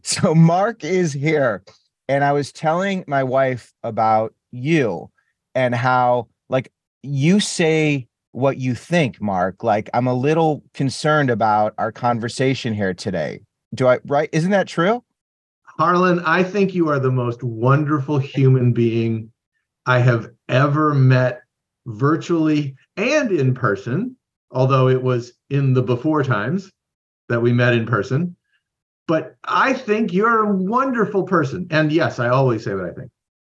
So Mark is here. And I was telling my wife about you and how, like, you say what you think, Mark. Like, I'm a little concerned about our conversation here today. Do I, right? Isn't that true? Harlan, I think you are the most wonderful human being I have ever met virtually and in person, although it was in the before times that we met in person but I think you're a wonderful person. And yes, I always say what I think.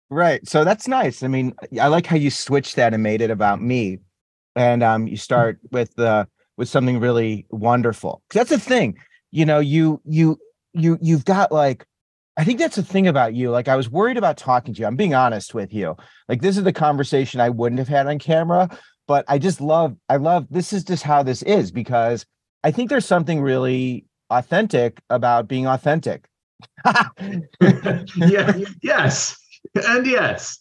Right. So that's nice. I mean, I like how you switched that and made it about me. And um, you start with uh, with something really wonderful. That's the thing. You know, you you you you've got like I think that's the thing about you. Like I was worried about talking to you. I'm being honest with you. Like this is the conversation I wouldn't have had on camera, but I just love I love this is just how this is because I think there's something really authentic about being authentic. yeah, yes. And yes.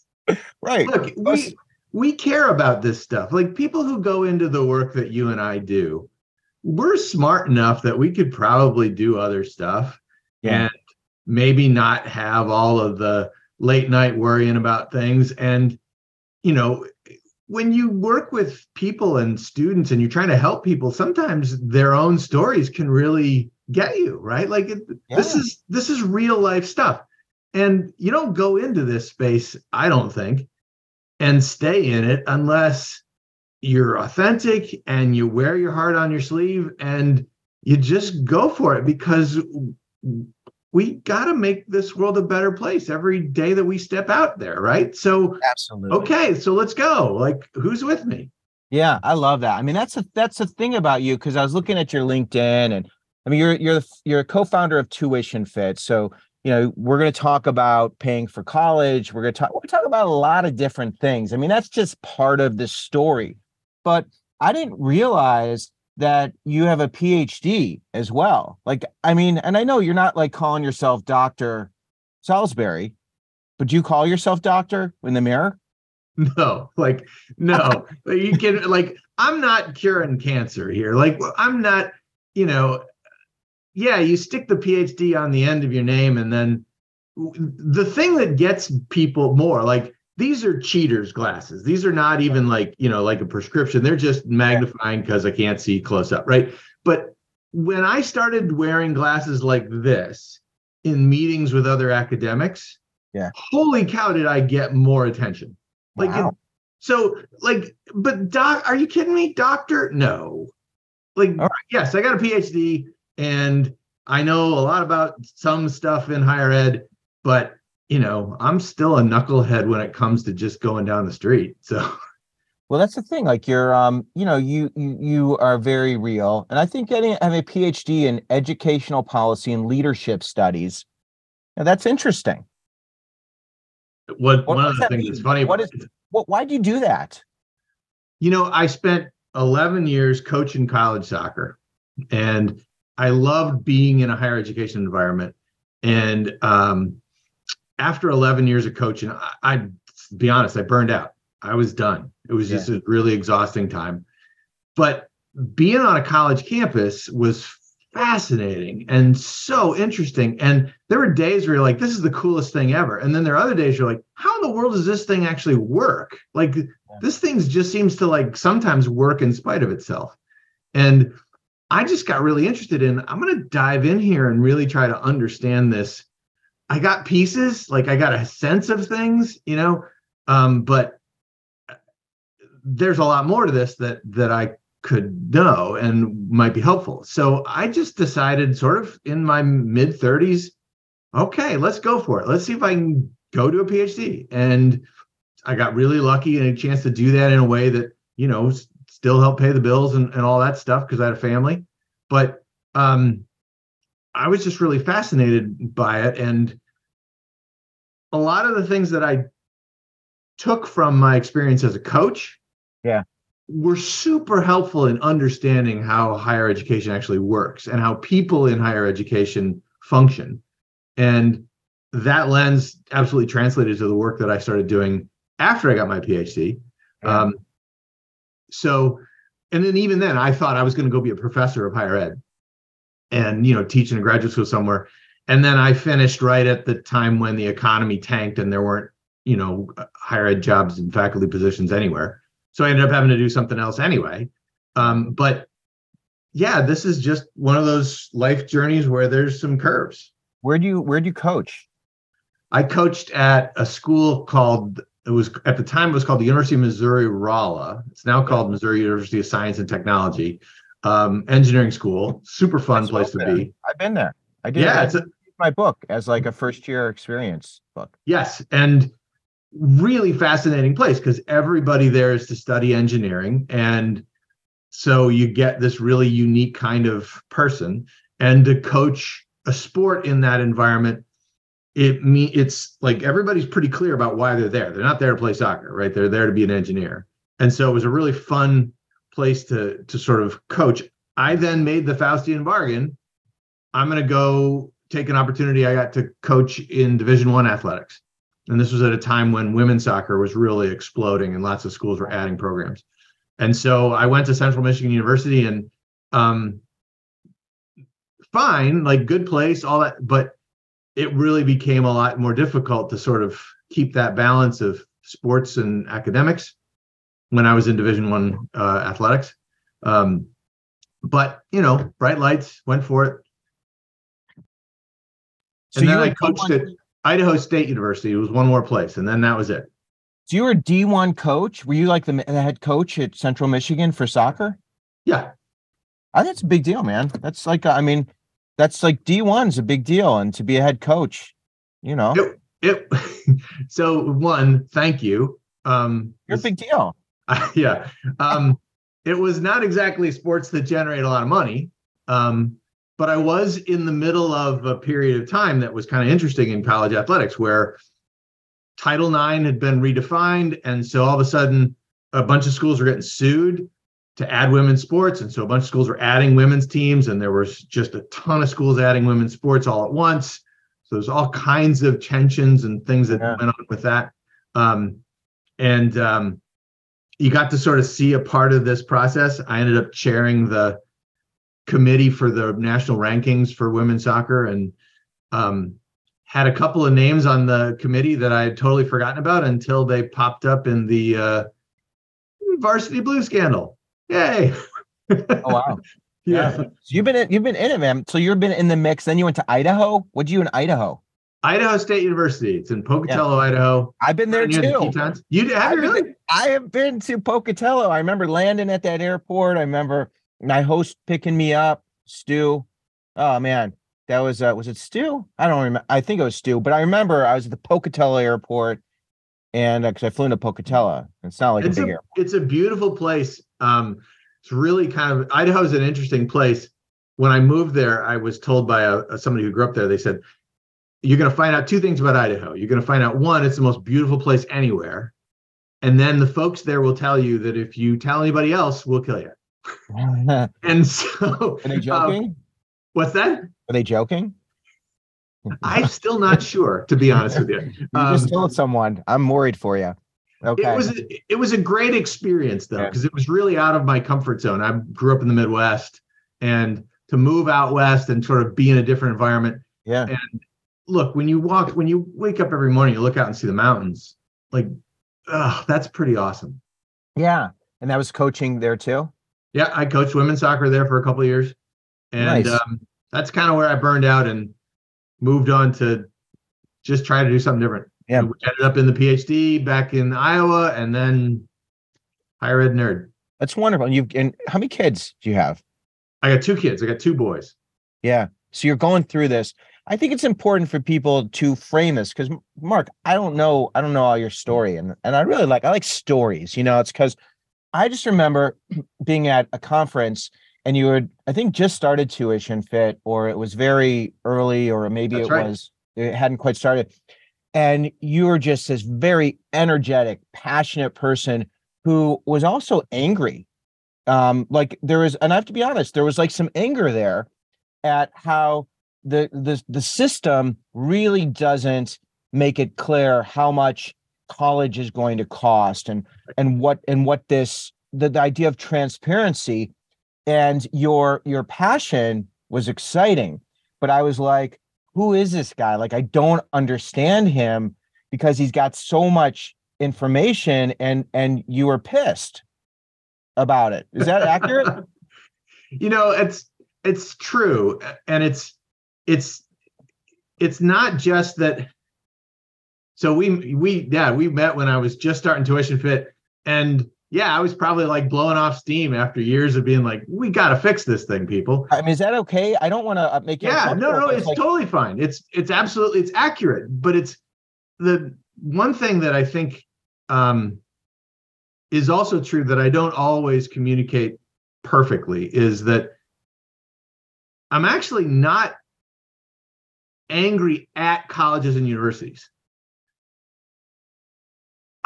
Right. Look, we we care about this stuff. Like people who go into the work that you and I do, we're smart enough that we could probably do other stuff yeah. and maybe not have all of the late night worrying about things and you know when you work with people and students and you're trying to help people sometimes their own stories can really get you right? Like it, yeah. this is this is real life stuff. And you don't go into this space i don't think and stay in it unless you're authentic and you wear your heart on your sleeve and you just go for it because we got to make this world a better place every day that we step out there right? So absolutely. okay so let's go. Like who's with me? Yeah i love that. I mean that's a that's a thing about you because i was looking at your linkedin and I mean, you're you're you're a co-founder of Tuition Fit, so you know we're going to talk about paying for college. We're going to talk. We're going to talk about a lot of different things. I mean, that's just part of the story. But I didn't realize that you have a PhD as well. Like, I mean, and I know you're not like calling yourself Doctor Salisbury, but do you call yourself Doctor in the mirror? No, like no, you can like I'm not curing cancer here. Like I'm not, you know, yeah, you stick the PhD on the end of your name, and then the thing that gets people more like these are cheaters glasses. These are not even like, you know, like a prescription. They're just magnifying because I can't see close up, right? But when I started wearing glasses like this in meetings with other academics, yeah. Holy cow, did I get more attention. Like wow. so like but doc are you kidding me? Doctor? No. Like right. yes, I got a PhD and I know a lot about some stuff in higher ed, but you know, I'm still a knucklehead when it comes to just going down the street. So well, that's the thing. Like you're, um, you know, you you you are very real, and I think getting having a PhD in educational policy and leadership studies, now that's interesting. What, what one of the things mean? that's funny. What is what? Why do you do that? You know, I spent 11 years coaching college soccer, and I loved being in a higher education environment. And um, after 11 years of coaching, I, I be honest, I burned out. I was done. It was just yeah. a really exhausting time. But being on a college campus was fascinating and so interesting. And there were days where you're like, this is the coolest thing ever. And then there are other days you're like, how in the world does this thing actually work? Like yeah. this thing just seems to like sometimes work in spite of itself. And I just got really interested in I'm going to dive in here and really try to understand this. I got pieces, like I got a sense of things, you know, um, but there's a lot more to this that that I could know and might be helpful. So I just decided sort of in my mid 30s, okay, let's go for it. Let's see if I can go to a PhD. And I got really lucky and a chance to do that in a way that, you know, still help pay the bills and, and all that stuff because I had a family. But um, I was just really fascinated by it. And a lot of the things that I took from my experience as a coach yeah were super helpful in understanding how higher education actually works and how people in higher education function and that lens absolutely translated to the work that i started doing after i got my phd um, so and then even then i thought i was going to go be a professor of higher ed and you know teach in a graduate school somewhere and then I finished right at the time when the economy tanked and there weren't, you know, higher ed jobs and faculty positions anywhere. So I ended up having to do something else anyway. Um, but yeah, this is just one of those life journeys where there's some curves. Where do you where do you coach? I coached at a school called it was at the time it was called the University of Missouri Rolla. It's now called Missouri University of Science and Technology, um, engineering school. Super fun That's place to well be. I've been there. I did. Yeah, I it's a, did my book as like a first year experience book. yes, and really fascinating place because everybody there is to study engineering, and so you get this really unique kind of person, and to coach a sport in that environment it me it's like everybody's pretty clear about why they're there. They're not there to play soccer, right? They're there to be an engineer. And so it was a really fun place to to sort of coach. I then made the Faustian bargain. I'm going to go take an opportunity I got to coach in Division 1 athletics. And this was at a time when women's soccer was really exploding and lots of schools were adding programs. And so I went to Central Michigan University and um fine, like good place, all that, but it really became a lot more difficult to sort of keep that balance of sports and academics when I was in Division One uh, athletics. Um, but you know, bright lights went for it. So and then you I coached D1 at Idaho State University. It was one more place, and then that was it. So you were a D one coach. Were you like the, the head coach at Central Michigan for soccer? Yeah, I think it's a big deal, man. That's like I mean, that's like D one's a big deal, and to be a head coach, you know, Yep. it. so one, thank you. Um, you're a big deal. yeah. Um, it was not exactly sports that generate a lot of money. Um, but I was in the middle of a period of time that was kind of interesting in college athletics where Title IX had been redefined. And so all of a sudden, a bunch of schools were getting sued to add women's sports. And so a bunch of schools were adding women's teams, and there was just a ton of schools adding women's sports all at once. So there's all kinds of tensions and things that Yeah. went on with that. Um, and um, you got to sort of see a part of this process. I ended up chairing the committee for the national rankings for women's soccer and um, had a couple of names on the committee that I had totally forgotten about until they popped up in the uh, varsity blue scandal. Yay. Oh wow. yeah. So you've been in, you've been in it, man. So you've been in the mix. Then you went to Idaho. What'd you in Idaho? Idaho State University. It's in Pocatello, Idaho. I've been there the too. Tetons. You have you I've been really? I have been to Pocatello. I remember landing at that airport. I remember my host picking me up, Stu. Oh man, that was uh was it Stu? I don't remember. I think it was Stu, but I remember I was at the Pocatello airport and because I flew into Pocatello. It's not like it's a big a, airport. it's a beautiful place. Um, it's really kind of Idaho is an interesting place. When I moved there, I was told by a, a- somebody who grew up there. They said, "You're going to find out two things about Idaho. You're going to find out one, it's the most beautiful place anywhere, and then the folks there will tell you that if you tell anybody else, we'll kill you." And so, are they um, joking? what's that? Are they joking? I'm still not sure, to be honest with you. You Um, just told someone. I'm worried for you. Okay. It was it was a great experience though Yeah. because it was really out of my comfort zone. I grew up in the Midwest, and to move out west and sort of be in a different environment. yeah. And look, when you walk, when you wake up every morning, you look out and see the mountains. Like, oh, that's pretty awesome. Yeah. And that was coaching there too. Yeah, I coached women's soccer there for a couple of years, and Nice. um, that's kind of where I burned out and moved on to just try to do something different. Yeah. We ended up in the PhD back in Iowa, and then higher ed nerd. That's wonderful. And you've and how many kids do you have? I got two kids. I got two boys. Yeah. So you're going through this. I think it's important for people to frame this because Mark, I don't know, I don't know all your story. And and I really like I like stories, you know, it's because I just remember being at a conference and you had, I think just started tuition fit, or it was very early, or maybe That's it right. was it hadn't quite started. And you were just this very energetic, passionate person who was also angry. Um, like there was, and I have to be honest, there was like some anger there at how the the the system really doesn't make it clear how much college is going to cost and and what and what this the, the idea of transparency and your your passion was exciting but i was like who is this guy? Like, I don't understand him because he's got so much information and and you were pissed about it. Is that accurate? you know, it's it's true. And it's it's it's not just that so we we yeah, we met when I was just starting tuition fit and yeah, I was probably like blowing off steam after years of being like, we got to fix this thing, people. I mean, is that okay? I don't want to uh, make you. Yeah, no, no, it's, like- totally fine. It's it's absolutely it's accurate, but it's the one thing that I think um, is also true that I don't always communicate perfectly is that I'm actually not angry at colleges and universities.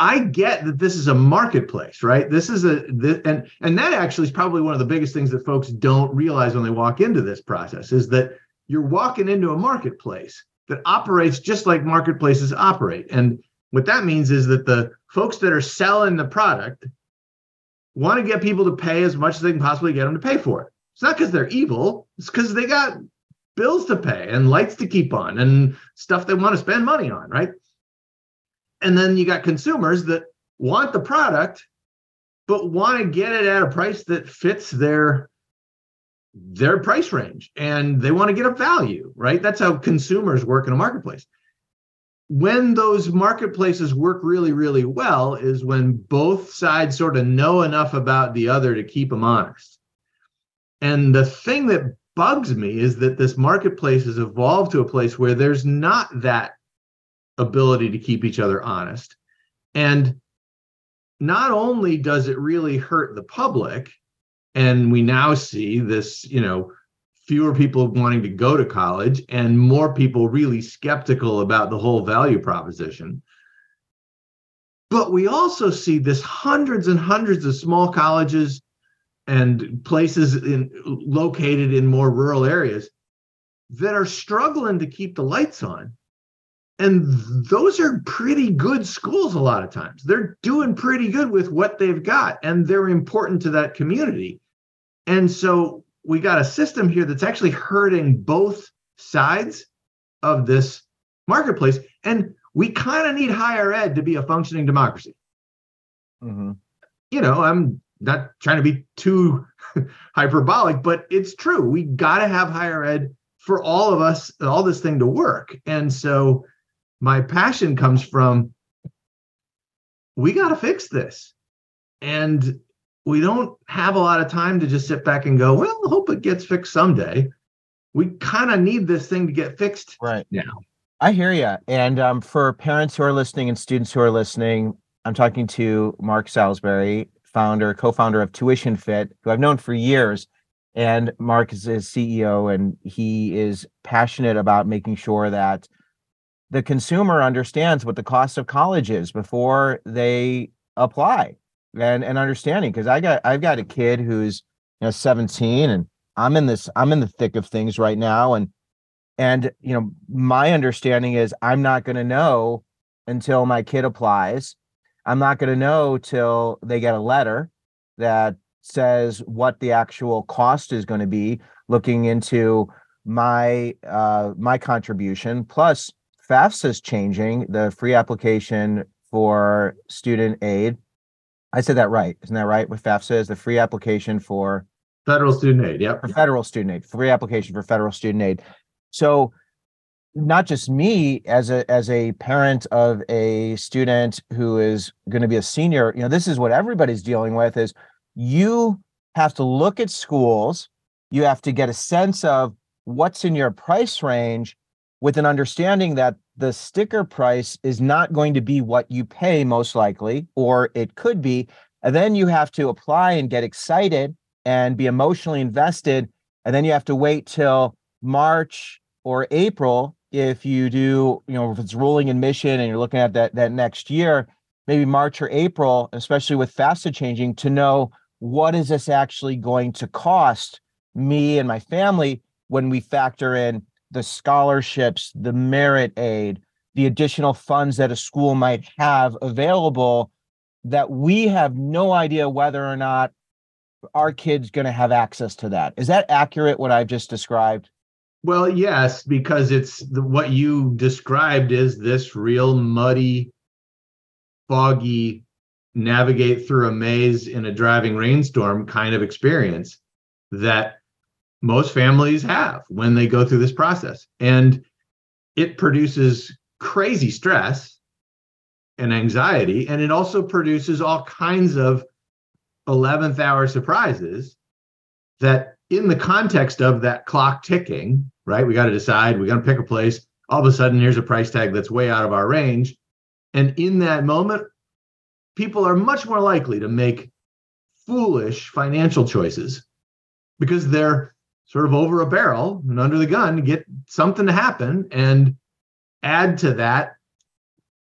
I get that this is a marketplace, right? This is a this, and and that actually is probably one of the biggest things that folks don't realize when they walk into this process is that you're walking into a marketplace that operates just like marketplaces operate. And what that means is that the folks that are selling the product want to get people to pay as much as they can possibly get them to pay for it. It's not because they're evil, it's because they got bills to pay and lights to keep on and stuff they want to spend money on, right? And then you got consumers that want the product, but want to get it at a price that fits their their price range and they want to get a value, right? That's how consumers work in a marketplace. When those marketplaces work really, really well is when both sides sort of know enough about the other to keep them honest. And the thing that bugs me is that this marketplace has evolved to a place where there's not that ability to keep each other honest. And not only does it really hurt the public, and we now see this, you know, fewer people wanting to go to college and more people really skeptical about the whole value proposition. But we also see this hundreds and hundreds of small colleges and places in, located in more rural areas that are struggling to keep the lights on and those are pretty good schools a lot of times. They're doing pretty good with what they've got, and they're important to that community. And so we got a system here that's actually hurting both sides of this marketplace. And we kind of need higher ed to be a functioning democracy. Mm-hmm. You know, I'm not trying to be too hyperbolic, but it's true. We got to have higher ed for all of us, all this thing to work. And so my passion comes from we got to fix this. And we don't have a lot of time to just sit back and go, well, I hope it gets fixed someday. We kind of need this thing to get fixed right now. I hear you. And um, for parents who are listening and students who are listening, I'm talking to Mark Salisbury, founder, co-founder of Tuition Fit, who I've known for years. And Mark is his CEO, and he is passionate about making sure that the consumer understands what the cost of college is before they apply and and understanding because i got i've got a kid who's you know 17 and i'm in this i'm in the thick of things right now. And and you know my understanding is i'm not going to know until my kid applies. I'm not going to know till they get a letter that says what the actual cost is going to be looking into my uh my contribution plus FAFSA is changing the free application for student aid. I said that right. Isn't that right? With FAFSA is the free application for federal student aid. Yep. For federal student aid, free application for federal student aid. So not just me as a as a parent of a student who is going to be a senior, you know, this is what everybody's dealing with is you have to look at schools, you have to get a sense of what's in your price range with an understanding that the sticker price is not going to be what you pay most likely, or it could be. And then you have to apply and get excited and be emotionally invested. And then you have to wait till March or April if you do, you know, if it's rolling admission and you're looking at that that next year, maybe March or April, especially with FAFSA changing, to know what is this actually going to cost me and my family when we factor in the scholarships, the merit aid, the additional funds that a school might have available that we have no idea whether or not our kids going to have access to that. Is that accurate what I've just described? Well, yes, because it's the, what you described is this real muddy, foggy, navigate through a maze in a driving rainstorm kind of experience that most families have when they go through this process. And it produces crazy stress and anxiety. And it also produces all kinds of 11th hour surprises that, in the context of that clock ticking, right? We got to decide, we got to pick a place. All of a sudden, here's a price tag that's way out of our range. And in that moment, people are much more likely to make foolish financial choices because they're sort of over a barrel and under the gun get something to happen and add to that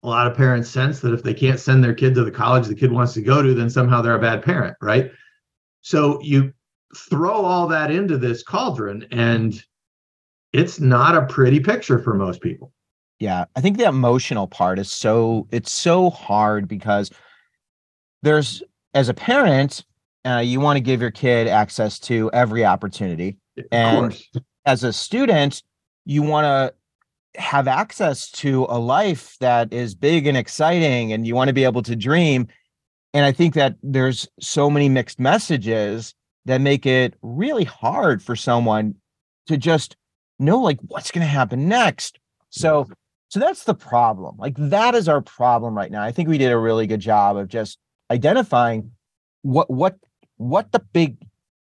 a lot of parents sense that if they can't send their kid to the college the kid wants to go to then somehow they're a bad parent right? So you throw all that into this cauldron and it's not a pretty picture for most people. Yeah i think the emotional part is so it's so hard because there's as a parent uh, you want to give your kid access to every opportunity and as a student you want to have access to a life that is big and exciting and you want to be able to dream. And i think that there's so many mixed messages that make it really hard for someone to just know like what's going to happen next. So so that's the problem. Like that is our problem right now. I think we did a really good job of just identifying what what what the big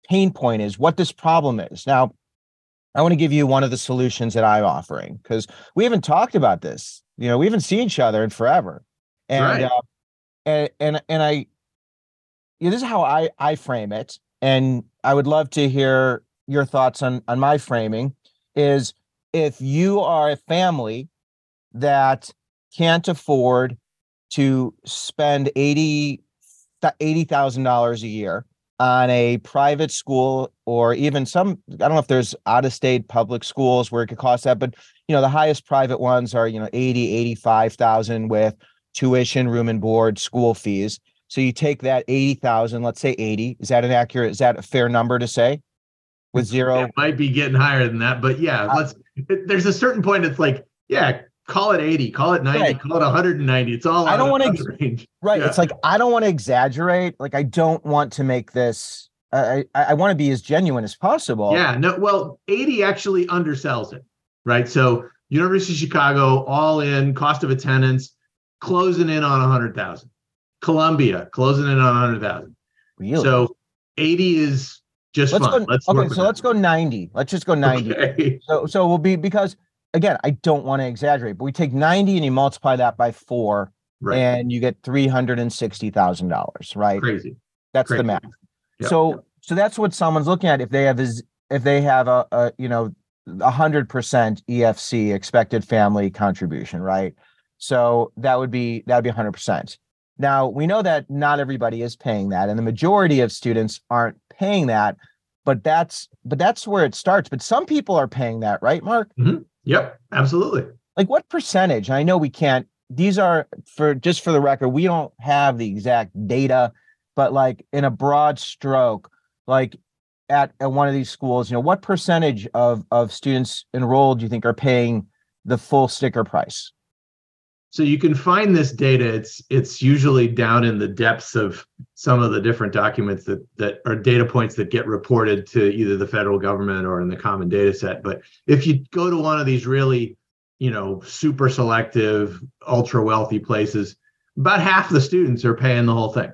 pain point is what this problem is now I want to give you one of the solutions that I'm offering because we haven't talked about this. You know, we haven't seen each other in forever, and right. uh, and and and I, you know, this is how I I frame it, and I would love to hear your thoughts on on my framing. Is if you are a family that can't afford to spend eighty eighty thousand dollars a year on a private school or even some i don't know if there's out of state public schools where it could cost that but you know the highest private ones are you know 80 85,000 with tuition room and board school fees. So you take that 80,000 let's say 80 is that an accurate is that a fair number to say? With zero? it might be getting higher than that but yeah uh, let's there's a certain point it's like yeah call it 80 call it 90 right. call it 190 it's all i don't want to range right yeah. it's like i don't want to exaggerate like i don't want to make this i i, I want to be as genuine as possible yeah no well 80 actually undersells it right so university of chicago all in cost of attendance closing in on 100000 columbia closing in on 100000 really? so 80 is just let's fun. Go, let's okay so let's go 90 let's just go 90 okay. so so we'll be because again, I don't want to exaggerate, but we take 90 and you multiply that by four, right. and you get $360,000, right? Crazy. That's Crazy. the math. Yep. So, so that's what someone's looking at if they have is if they have a, a you know, a hundred percent EFC expected family contribution, right? So that would be that would be hundred percent. Now we know that not everybody is paying that, and the majority of students aren't paying that. But that's but that's where it starts. But some people are paying that, right, Mark? Mm-hmm. Yep, absolutely. Like what percentage? I know we can't, these are for just for the record, we don't have the exact data, but like in a broad stroke, like at, at one of these schools, you know, what percentage of of students enrolled do you think are paying the full sticker price? So you can find this data. It's it's usually down in the depths of some of the different documents that that are data points that get reported to either the federal government or in the common data set. But if you go to one of these really, you know, super selective, ultra wealthy places, about half the students are paying the whole thing.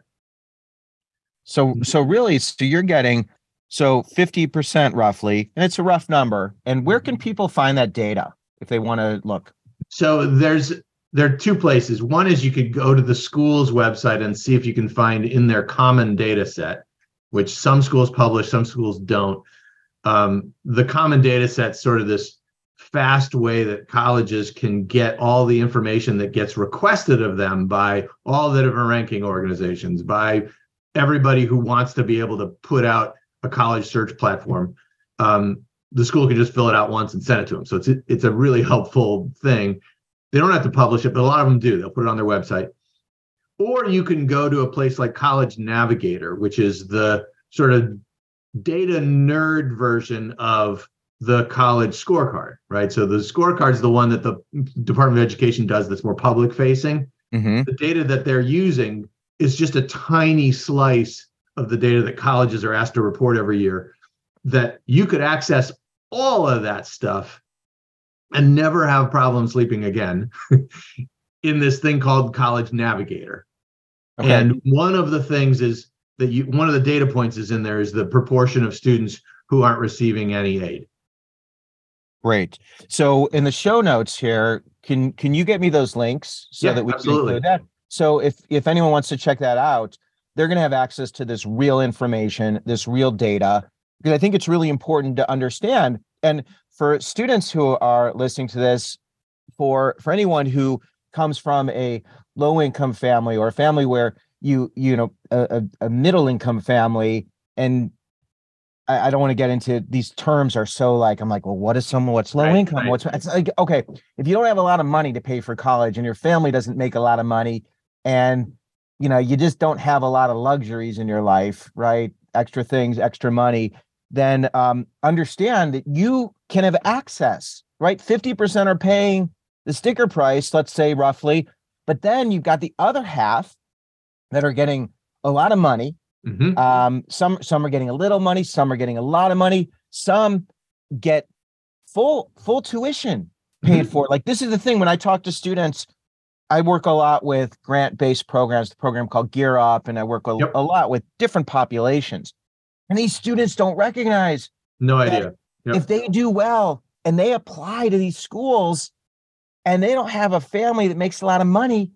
So so really, so you're getting so 50% roughly, and it's a rough number. And where can mm-hmm. people find that data if they want to look? So there's there are two places. One is you could go to the school's website and see if you can find in their common data set, which some schools publish, some schools don't. Um, the common data set sort of this fast way that colleges can get all the information that gets requested of them by all the different ranking organizations, by everybody who wants to be able to put out a college search platform. Um, the school can just fill it out once and send it to them. So it's it's a really helpful thing. They don't have to publish it, but a lot of them do. They'll put it on their website. Or you can go to a place like College Navigator, which is the sort of data nerd version of the college scorecard, right? So the scorecard is the one that the Department of Education does that's more public facing. Mm-hmm. The data that they're using is just a tiny slice of the data that colleges are asked to report every year that you could access all of that stuff and never have problems sleeping again in this thing called college navigator Okay. and one of the things is that you one of the data points is in there is the proportion of students who aren't receiving any aid Great. So in the show notes here, can can you get me those links so Yeah, that we absolutely. can include that? So if if anyone wants to check that out, they're going to have access to this real information, this real data, because I think it's really important to understand. And for students who are listening to this, for for anyone who comes from a low income family or a family where you you know a, a, middle income family and I, I don't want to get into these terms are so like I'm like, well, what is someone what's low Right, income? right. What's it's like okay, if you don't have a lot of money to pay for college and your family doesn't make a lot of money and you know you just don't have a lot of luxuries in your life, right? Extra things, extra money, then um, understand that you can have access, right? 50% are paying the sticker price, let's say roughly, but then you've got the other half that are getting a lot of money Mhm. um, some some are getting a little money, some are getting a lot of money, some get full full tuition paid for. Like this is the thing when I talk to students, I work a lot with grant-based programs, the program called Gear Up, and I work a, Yep. a lot with different populations. And these students don't recognize no idea Yep. if they do well and they apply to these schools and they don't have a family that makes a lot of money,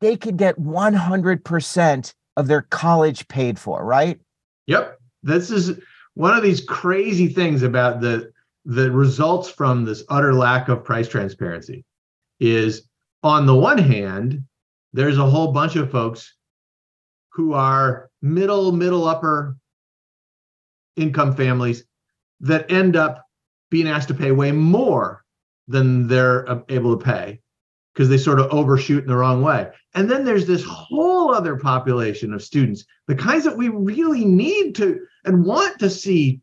they could get 100% of their college paid for, right? Yep. This is one of these crazy things about the the results from this utter lack of price transparency is on the one hand, there's a whole bunch of folks who are middle, middle upper income families that end up being asked to pay way more than they're able to pay because they sort of overshoot in the wrong way. And then there's this whole other population of students, the kinds that we really need to and want to see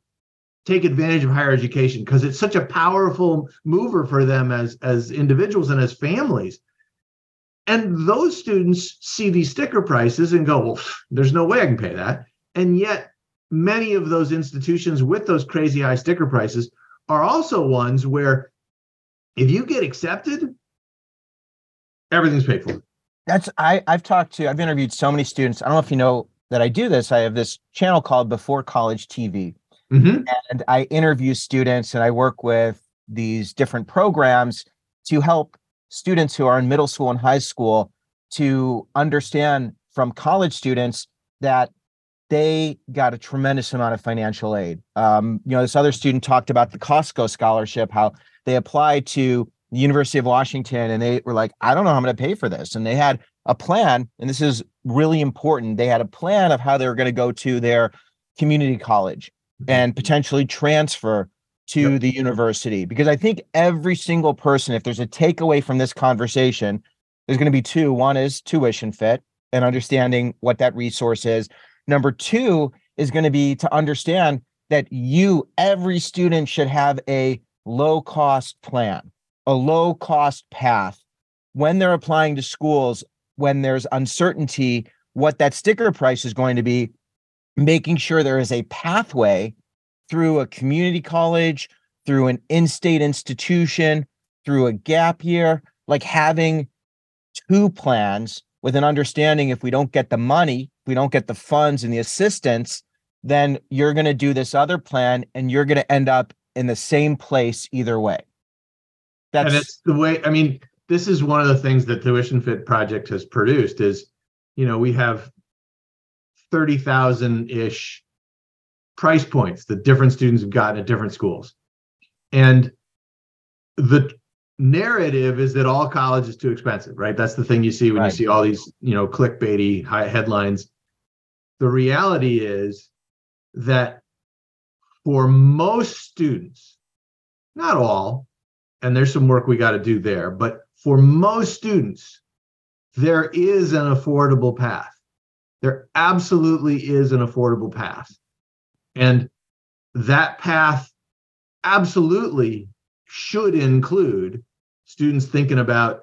take advantage of higher education because it's such a powerful mover for them as as individuals and as families. And those students see these sticker prices and go, well, there's no way I can pay that. And yet, many of those institutions with those crazy high sticker prices are also ones where if you get accepted, everything's paid for. That's I I've talked to I've interviewed so many students. I don't know if you know that I do this. I have this channel called Before College TV Mhm. and I interview students and I work with these different programs to help students who are in middle school and high school to understand from college students that they got a tremendous amount of financial aid. Um, you know, this other student talked about the Costco scholarship, how they applied to the University of Washington and they were like, I don't know how I'm going to pay for this. And they had a plan, and this is really important. They had a plan of how they were going to go to their community college and potentially transfer to Yep. the university because i think every single person if there's a takeaway from this conversation there's going to be two one is tuition fit and understanding what that resource is number two is going to be to understand that you every student should have a low cost plan a low cost path. When they're applying to schools when there's uncertainty what that sticker price is going to be making sure there is a pathway through a community college, through an in state institution, through a gap year, like having two plans with an understanding if we don't get the money, we don't get the funds and the assistance, then you're going to do this other plan and you're going to end up in the same place either way. and That's it's the way i mean this is one of the things that tuition fit project has produced is you know we have 30,000 ish price points that different students have gotten at different schools and the narrative is that all college is too expensive right that's the thing you see when Right. you see all these you know clickbaity high headlines the reality is that for most students not all and there's some work we got to do there. But for most students, there is an affordable path. There absolutely is an affordable path. And that path absolutely should include students thinking about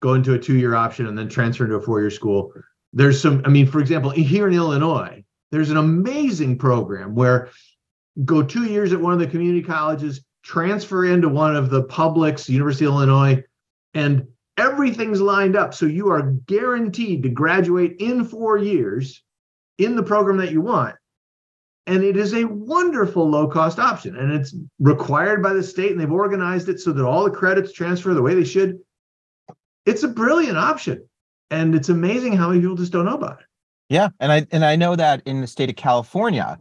going to a two-year option and then transferring to a four-year school. There's some, I mean, for example, here in Illinois, there's an amazing program where go two years at one of the community colleges, transfer into one of the publics, University of Illinois, and everything's lined up. So you are guaranteed to graduate in four years in the program that you want. And it is a wonderful low cost option. And it's required by the state, and they've organized it so that all the credits transfer the way they should. It's a brilliant option. And it's amazing how many people just don't know about it. Yeah. And I and I know that in the state of California,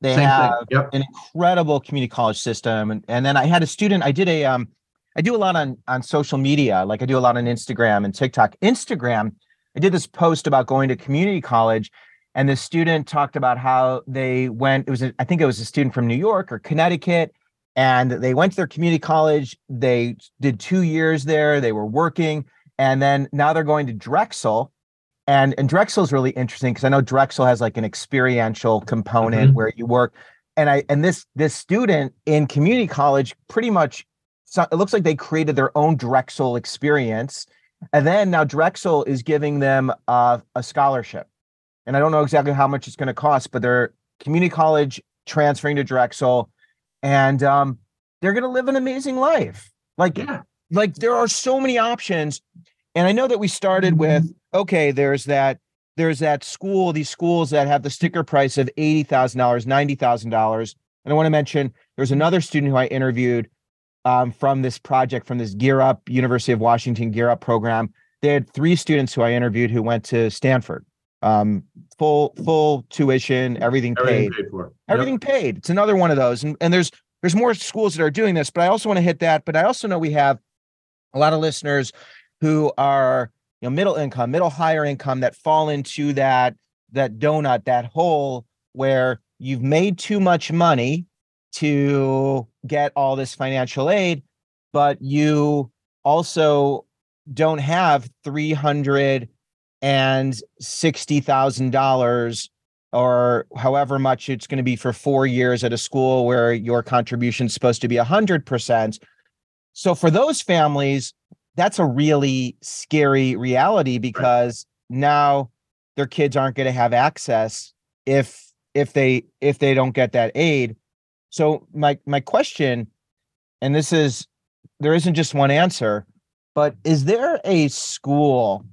they Same have yep. an incredible community college system. And, and then I had a student, I did a um, I do a lot on on social media, like I do a lot on Instagram and TikTok. Instagram, I did this post about going to community college, and the student talked about how they went. It was, a, I think, it was a student from New York or Connecticut, and they went to their community college. They did two years there. They were working, and then now they're going to Drexel, and and Drexel is really interesting because I know Drexel has like an experiential component mm-hmm. where you work. And I and this this student in community college pretty much so it looks like they created their own Drexel experience. And then now Drexel is giving them uh, a scholarship. And I don't know exactly how much it's going to cost, but they're community college transferring to Drexel and um, they're going to live an amazing life. Like, yeah. Like there are so many options. And I know that we started with mm-hmm. okay, there's that there's that school, these schools that have the sticker price of eighty thousand dollars, ninety thousand dollars. And I want to mention there's another student who I interviewed um, from this project, from this Gear Up University of Washington Gear Up program. They had three students who I interviewed who went to Stanford. Um, full full tuition, everything, everything paid. paid for. Everything yep. paid. It's another one of those. And and there's there's more schools that are doing this, but I also want to hit that. But I also know we have a lot of listeners who are you know middle income middle higher income that fall into that that donut that hole where you've made too much money to get all this financial aid but you also don't have three hundred and sixty thousand dollars or however much it's going to be for four years at a school where your contribution is supposed to be a hundred percent so for those families that's a really scary reality because right. now their kids aren't going to have access if if they if they don't get that aid so my my question and this is there isn't just one answer but is there a school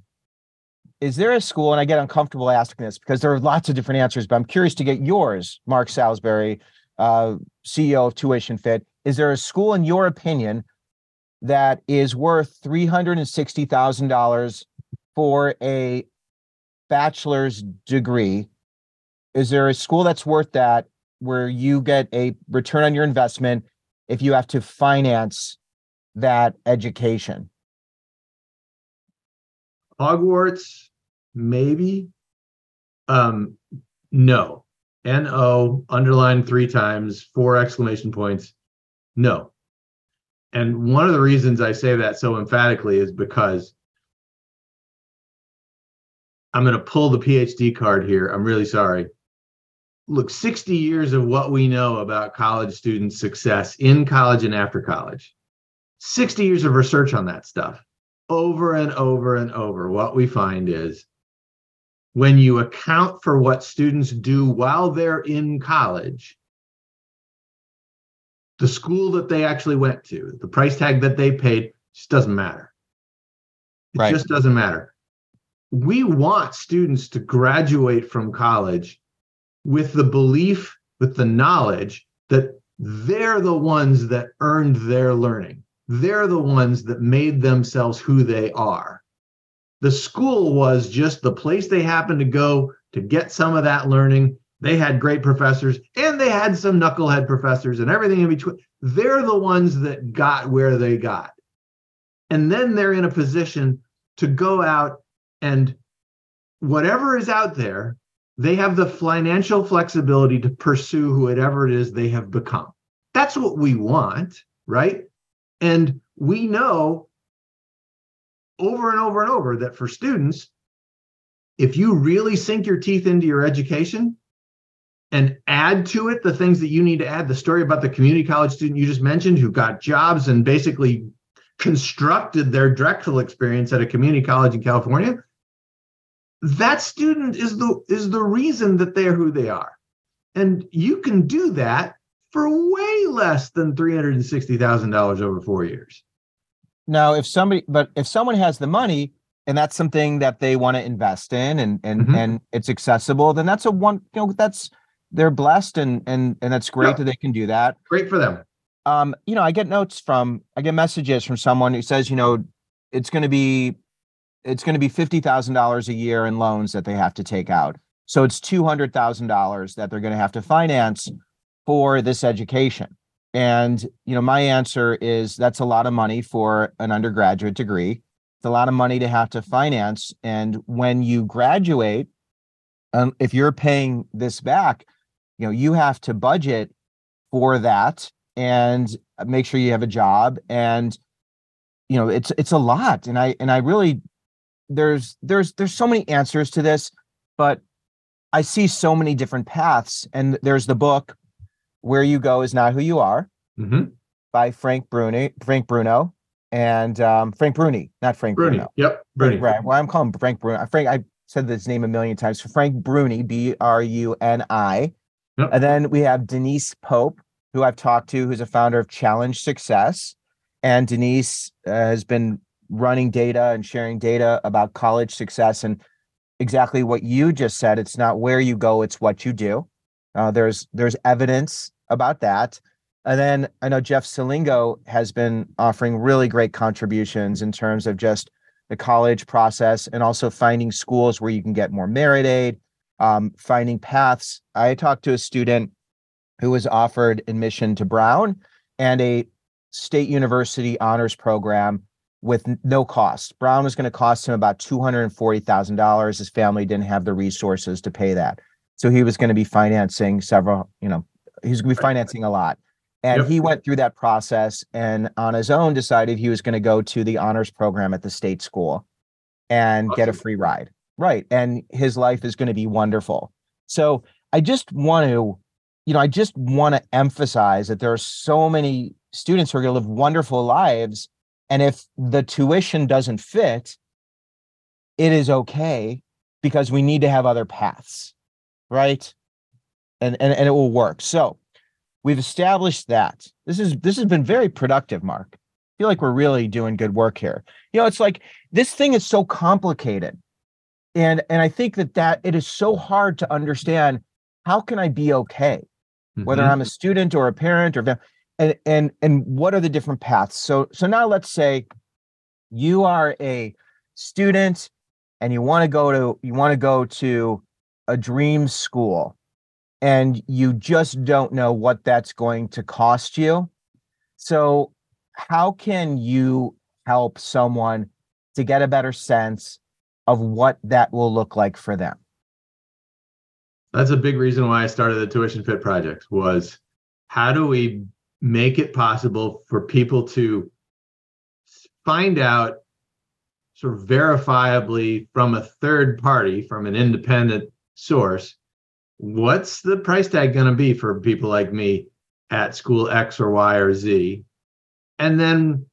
is there a school and i get uncomfortable asking this because there are lots of different answers but i'm curious to get yours mark salisbury uh, ceo of tuition fit is there a school in your opinion that is worth $360,000 for a bachelor's degree. Is there a school that's worth that where you get a return on your investment if you have to finance that education? Hogwarts, maybe. Um, no. N O underlined three times, four exclamation points. No. And one of the reasons I say that so emphatically is because I'm going to pull the PhD card here. I'm really sorry. Look, 60 years of what we know about college student success in college and after college, 60 years of research on that stuff. Over and over and over, what we find is when you account for what students do while they're in college, the school that they actually went to, the price tag that they paid, just doesn't matter. It right. just doesn't matter. We want students to graduate from college with the belief, with the knowledge that they're the ones that earned their learning. They're the ones that made themselves who they are. The school was just the place they happened to go to get some of that learning they had great professors and they had some knucklehead professors and everything in between. They're the ones that got where they got. And then they're in a position to go out and whatever is out there, they have the financial flexibility to pursue whatever it is they have become. That's what we want, right? And we know over and over and over that for students, if you really sink your teeth into your education, and add to it the things that you need to add. The story about the community college student you just mentioned who got jobs and basically constructed their Drexel experience at a community college in California. That student is the is the reason that they're who they are. And you can do that for way less than $360,000 over 4 years. Now, if somebody but if someone has the money, and that's something that they want to invest in and and mm-hmm. and it's accessible then that's a one you know that's they're blessed and and and that's great yeah. that they can do that. Great for them. Um you know i get notes from i get messages from someone who says you know it's going to be it's going to be $50,000 a year in loans that they have to take out. So it's $200,000 that they're going to have to finance for this education. And you know my answer is that's a lot of money for an undergraduate degree. It's a lot of money to have to finance. And when you graduate, um, if you're paying this back, you know, you have to budget for that and make sure you have a job. And, you know, it's it's a lot. And I and I really there's there's there's so many answers to this, but I see so many different paths. And there's the book Where You Go Is Not Who You Are mm-hmm. by Frank Bruno, Frank Bruno and um, Frank Bruni, not Frank Bruni. Bruno. Yep, Bruni. Right. Well, I'm calling Frank Bruno. Frank, I said this name a million times. Frank Bruni, B R U N I. Yep. And then we have Denise Pope, who I've talked to, who's a founder of Challenge Success. And Denise uh, has been running data and sharing data about college success and exactly what you just said. It's not where you go, it's what you do. Uh, there's there's evidence about that. And then I know Jeff Selingo has been offering really great contributions in terms of just the college process and also finding schools where you can get more merit aid, um, finding paths. I talked to a student who was offered admission to Brown and a state university honors program with no cost. Brown was going to cost him about $240,000. His family didn't have the resources to pay that. So he was going to be financing several, you know, he's going to be financing a lot. And yep. he went through that process and on his own decided he was going to go to the honors program at the state school and awesome. get a free ride. Right. And his life is going to be wonderful. So I just want to, you know, I just want to emphasize that there are so many students who are going to live wonderful lives. And if the tuition doesn't fit, it is okay because we need to have other paths. Right. And, and, and it will work. So We've established that. This is this has been very productive, Mark. I feel like we're really doing good work here. You know, it's like this thing is so complicated. And and I think that that it is so hard to understand how can I be okay? Mm-hmm. Whether I'm a student or a parent or and and and what are the different paths? So so now let's say you are a student and you want to go to you want to go to a dream school and you just don't know what that's going to cost you. So, how can you help someone to get a better sense of what that will look like for them? That's a big reason why I started the Tuition Fit project was how do we make it possible for people to find out sort of verifiably from a third party, from an independent source, what's the price tag going to be for people like me at school X or Y or Z? And then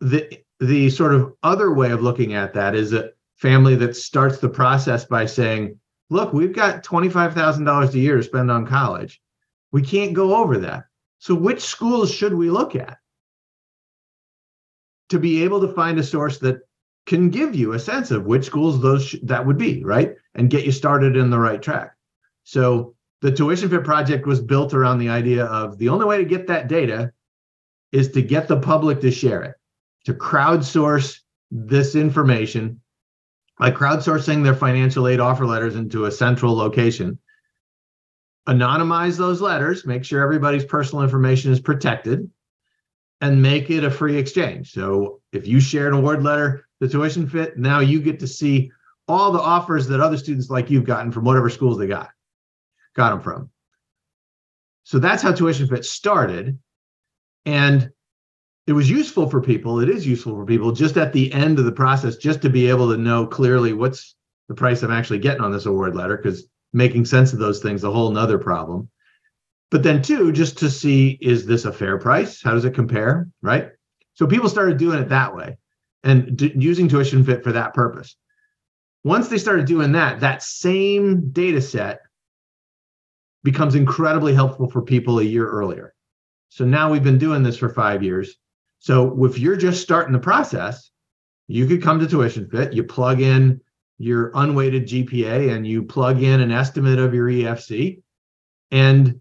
the the sort of other way of looking at that is a family that starts the process by saying, look, we've got $25,000 a year to spend on college. We can't go over that. So which schools should we look at? To be able to find a source that can give you a sense of which schools those sh- that would be, right? And get you started in the right track. So the Tuition Fit project was built around the idea of the only way to get that data is to get the public to share it, to crowdsource this information by crowdsourcing their financial aid offer letters into a central location. Anonymize those letters, make sure everybody's personal information is protected, and make it a free exchange. So if you share an award letter, the tuition fit, now you get to see all the offers that other students like you've gotten from whatever schools they got got them from. So that's how Tuition Fit started. And it was useful for people. It is useful for people just at the end of the process, just to be able to know clearly what's the price I'm actually getting on this award letter. Because making sense of those things, a whole nother problem. But then, two, just to see is this a fair price? How does it compare? Right. So people started doing it that way and d- using tuition fit for that purpose. Once they started doing that, that same data set becomes incredibly helpful for people a year earlier. So now we've been doing this for five years. So if you're just starting the process, you could come to Tuition Fit, you plug in your unweighted GPA and you plug in an estimate of your EFC, and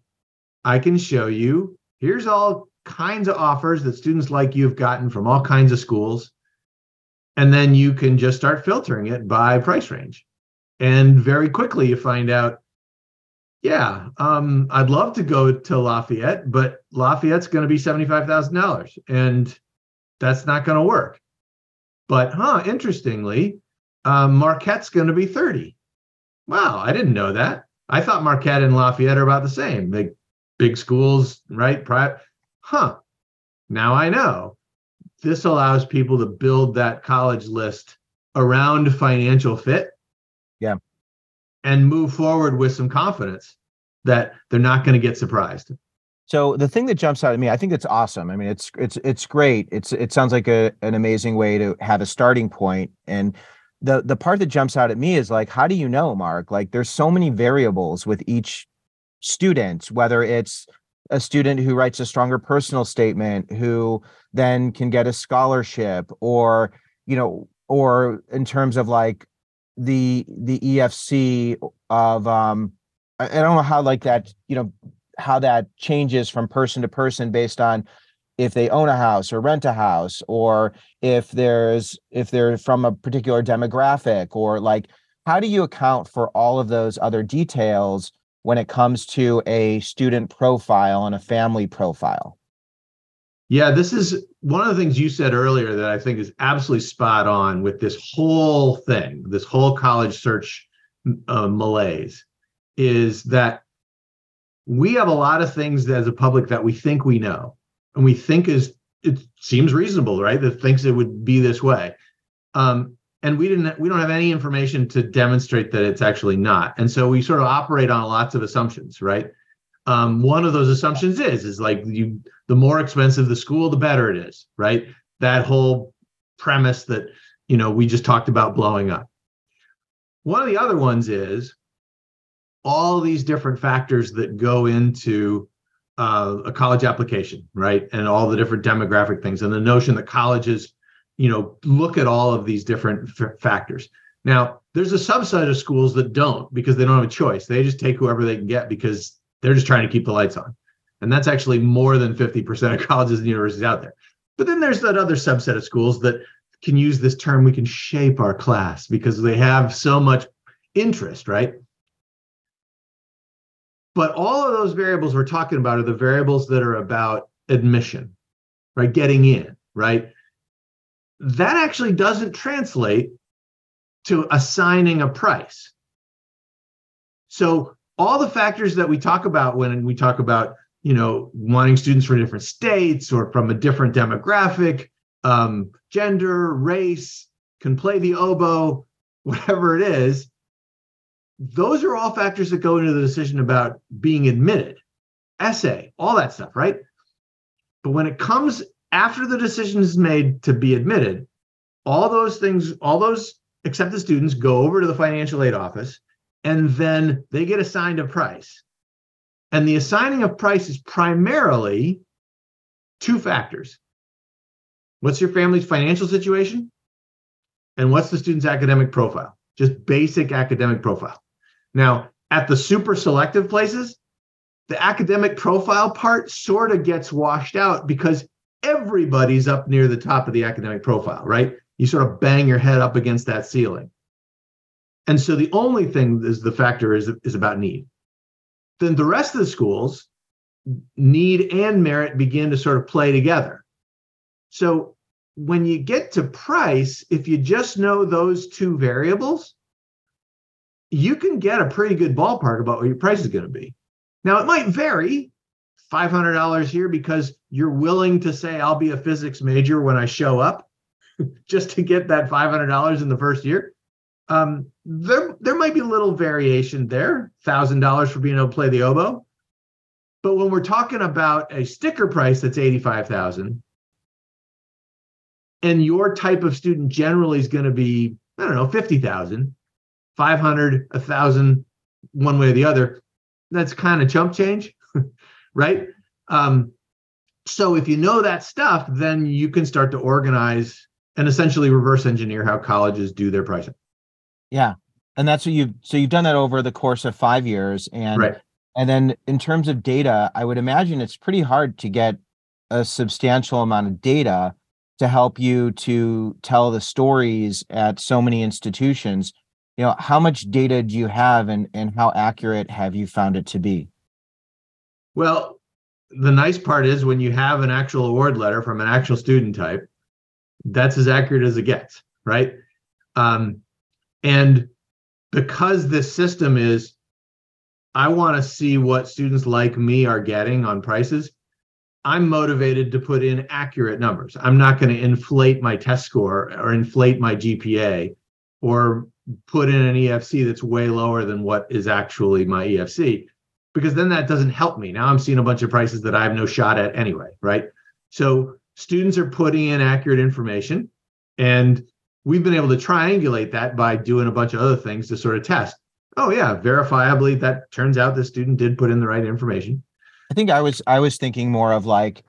I can show you here's all kinds of offers that students like you have gotten from all kinds of schools. And then you can just start filtering it by price range. And very quickly you find out, yeah, um, I'd love to go to Lafayette, but Lafayette's going to be $75,000 and that's not going to work. But, huh, interestingly, um, Marquette's going to be 30. Wow, I didn't know that. I thought Marquette and Lafayette are about the same. Big, big schools, right? Private. Huh. Now I know. This allows people to build that college list around financial fit. And move forward with some confidence that they're not going to get surprised. So the thing that jumps out at me, I think it's awesome. I mean, it's it's it's great. It's it sounds like a an amazing way to have a starting point. And the the part that jumps out at me is like, how do you know, Mark? Like, there's so many variables with each student, whether it's a student who writes a stronger personal statement, who then can get a scholarship, or you know, or in terms of like the the EFC of um, I, I don't know how like that, you know how that changes from person to person based on if they own a house or rent a house or if there's if they're from a particular demographic or like how do you account for all of those other details when it comes to a student profile and a family profile? Yeah this is one of the things you said earlier that i think is absolutely spot on with this whole thing this whole college search uh, malaise is that we have a lot of things as a public that we think we know and we think is it seems reasonable right? That thinks it would be this way. Um, and we didn't we don't have any information to demonstrate that it's actually not. And so we sort of operate on lots of assumptions right um, one of those assumptions is is like you the more expensive the school the better it is right that whole premise that you know we just talked about blowing up one of the other ones is all these different factors that go into uh, a college application, right? And all the different demographic things, and the notion that colleges, you know, look at all of these different f- factors. Now, there's a subset of schools that don't because they don't have a choice. They just take whoever they can get because they're just trying to keep the lights on. And that's actually more than 50% of colleges and universities out there. But then there's that other subset of schools that can use this term we can shape our class because they have so much interest, right? But all of those variables we're talking about are the variables that are about admission, right? Getting in, right? That actually doesn't translate to assigning a price. So all the factors that we talk about when we talk about, you know, wanting students from different states or from a different demographic, um, gender, race, can play the oboe, whatever it is, those are all factors that go into the decision about being admitted, essay, all that stuff, right? But when it comes after the decision is made to be admitted, all those things, all those accepted students go over to the financial aid office and then they get assigned a price. And the assigning of price is primarily two factors. What's your family's financial situation? And what's the student's academic profile? Just basic academic profile. Now, at the super selective places, the academic profile part sort of gets washed out because everybody's up near the top of the academic profile, right? You sort of bang your head up against that ceiling. And so the only thing is the factor is, is about need. Then the rest of the schools, need and merit begin to sort of play together. So when you get to price, if you just know those two variables, you can get a pretty good ballpark about what your price is going to be. Now, it might vary $500 here because you're willing to say, I'll be a physics major when I show up just to get that $500 in the first year. Um, there there might be a little variation there, thousand dollars for being able to play the oboe. But when we're talking about a sticker price that's eighty five thousand, and your type of student generally is going to be I don't know fifty thousand, five hundred, a thousand, one way or the other. That's kind of chump change, right? Um, so if you know that stuff, then you can start to organize and essentially reverse engineer how colleges do their pricing. Yeah. And that's what you've so you've done that over the course of five years. And right. and then in terms of data, I would imagine it's pretty hard to get a substantial amount of data to help you to tell the stories at so many institutions. You know, how much data do you have and, and how accurate have you found it to be? Well, the nice part is when you have an actual award letter from an actual student type, that's as accurate as it gets, right? Um, and because this system is, I want to see what students like me are getting on prices. I'm motivated to put in accurate numbers. I'm not going to inflate my test score or inflate my GPA or put in an EFC that's way lower than what is actually my EFC because then that doesn't help me. Now I'm seeing a bunch of prices that I have no shot at anyway, right? So students are putting in accurate information and we've been able to triangulate that by doing a bunch of other things to sort of test. Oh yeah, verifiably that turns out the student did put in the right information. I think I was I was thinking more of like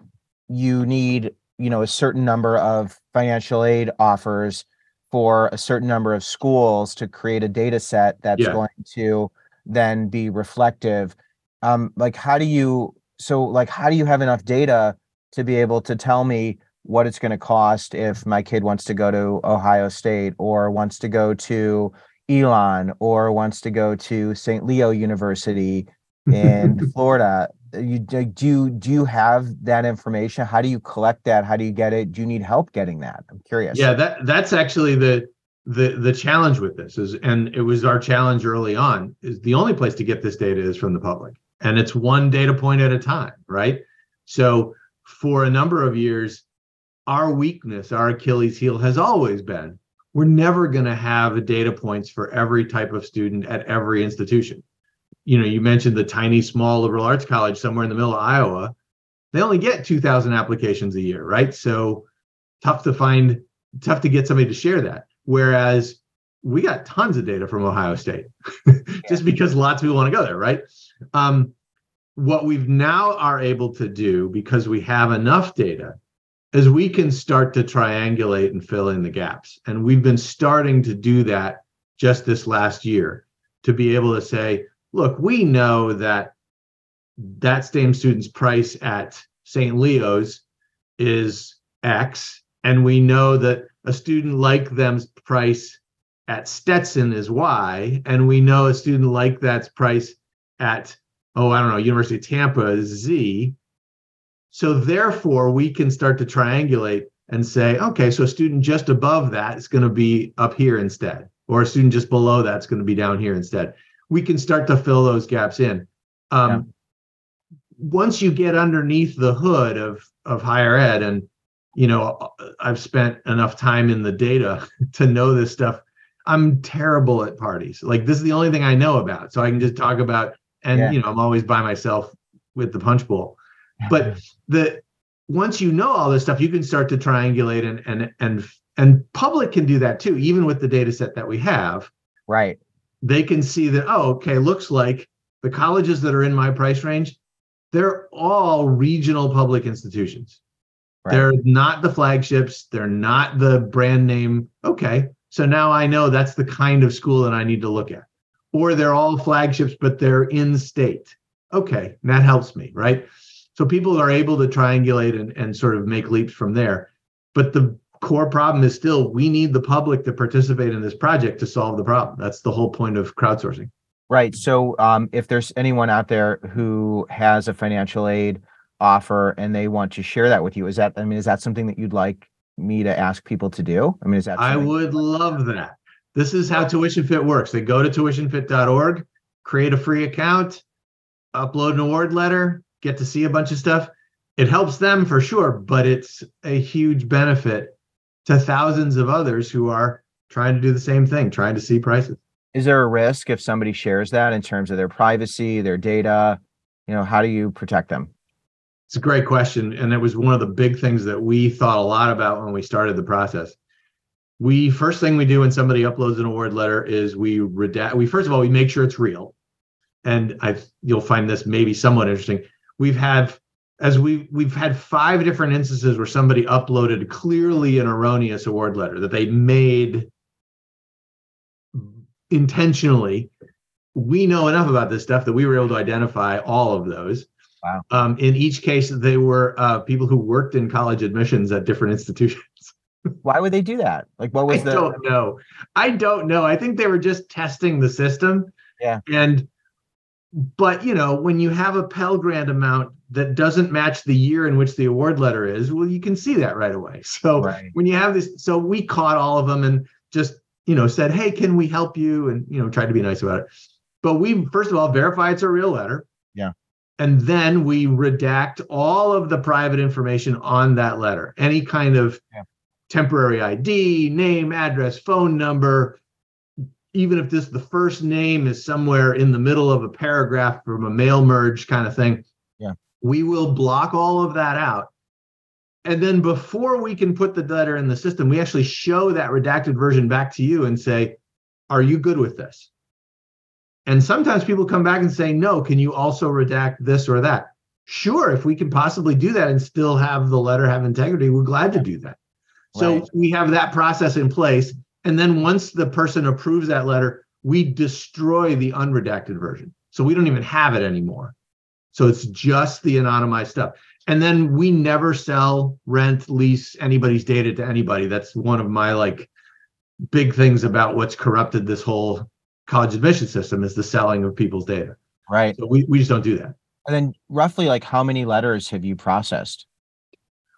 you need, you know, a certain number of financial aid offers for a certain number of schools to create a data set that's yeah. going to then be reflective um like how do you so like how do you have enough data to be able to tell me what it's going to cost if my kid wants to go to Ohio State or wants to go to Elon or wants to go to St. Leo University in Florida. You do you do you have that information? How do you collect that? How do you get it? Do you need help getting that? I'm curious. Yeah, that that's actually the the the challenge with this is and it was our challenge early on is the only place to get this data is from the public and it's one data point at a time, right? So for a number of years, our weakness, our Achilles heel has always been we're never going to have data points for every type of student at every institution. You know, you mentioned the tiny, small liberal arts college somewhere in the middle of Iowa. They only get 2,000 applications a year, right? So tough to find, tough to get somebody to share that. Whereas we got tons of data from Ohio State just because lots of people want to go there, right? Um, what we've now are able to do because we have enough data is we can start to triangulate and fill in the gaps and we've been starting to do that just this last year to be able to say look we know that that same student's price at st leo's is x and we know that a student like them's price at stetson is y and we know a student like that's price at oh, I don't know, University of Tampa is Z. So therefore, we can start to triangulate and say, okay, so a student just above that is going to be up here instead, or a student just below that's going to be down here instead. We can start to fill those gaps in. Um, yeah. Once you get underneath the hood of of higher ed, and you know, I've spent enough time in the data to know this stuff. I'm terrible at parties. Like this is the only thing I know about, so I can just talk about and yeah. you know i'm always by myself with the punch bowl but the once you know all this stuff you can start to triangulate and and and and public can do that too even with the data set that we have right they can see that oh okay looks like the colleges that are in my price range they're all regional public institutions right. they're not the flagships they're not the brand name okay so now i know that's the kind of school that i need to look at or they're all flagships, but they're in state. Okay, that helps me, right? So people are able to triangulate and, and sort of make leaps from there. But the core problem is still we need the public to participate in this project to solve the problem. That's the whole point of crowdsourcing. Right. So um, if there's anyone out there who has a financial aid offer and they want to share that with you, is that I mean, is that something that you'd like me to ask people to do? I mean, is that I would love that. This is how Tuition Fit works. They go to tuitionfit.org, create a free account, upload an award letter, get to see a bunch of stuff. It helps them for sure, but it's a huge benefit to thousands of others who are trying to do the same thing, trying to see prices. Is there a risk if somebody shares that in terms of their privacy, their data? You know, how do you protect them? It's a great question. And it was one of the big things that we thought a lot about when we started the process. We first thing we do when somebody uploads an award letter is we redact we first of all we make sure it's real. And I you'll find this maybe somewhat interesting. We've had as we we've had five different instances where somebody uploaded clearly an erroneous award letter that they made intentionally. We know enough about this stuff that we were able to identify all of those. Wow. Um, in each case they were uh, people who worked in college admissions at different institutions. Why would they do that? Like what was i the don't know. I don't know. I think they were just testing the system. Yeah. and but you know when you have a pell grant amount that doesn't match the year in which the award letter is well you can see that right away so Right. when you have this so we caught all of them and just you know said hey can we help you and you know tried to be nice about it but we first of all verify it's a real letter Yeah. and then we redact all of the private information on that letter any kind of Yeah. temporary id name address phone number even if this the first name is somewhere in the middle of a paragraph from a mail merge kind of thing Yeah. we will block all of that out. And then before we can put the letter in the system we actually show that redacted version back to you and say are you good with this? And sometimes people come back and say no can you also redact this or that? Sure if we can possibly do that and still have the letter have integrity we're glad to do that. So Right. we have that process in place and then once the person approves that letter we destroy the unredacted version. So we don't even have it anymore. So it's just the anonymized stuff. And then we never sell rent lease anybody's data to anybody. That's one of my like big things about what's corrupted this whole college admission system is the selling of people's data. Right. So we, we just don't do that. And then roughly like how many letters have you processed?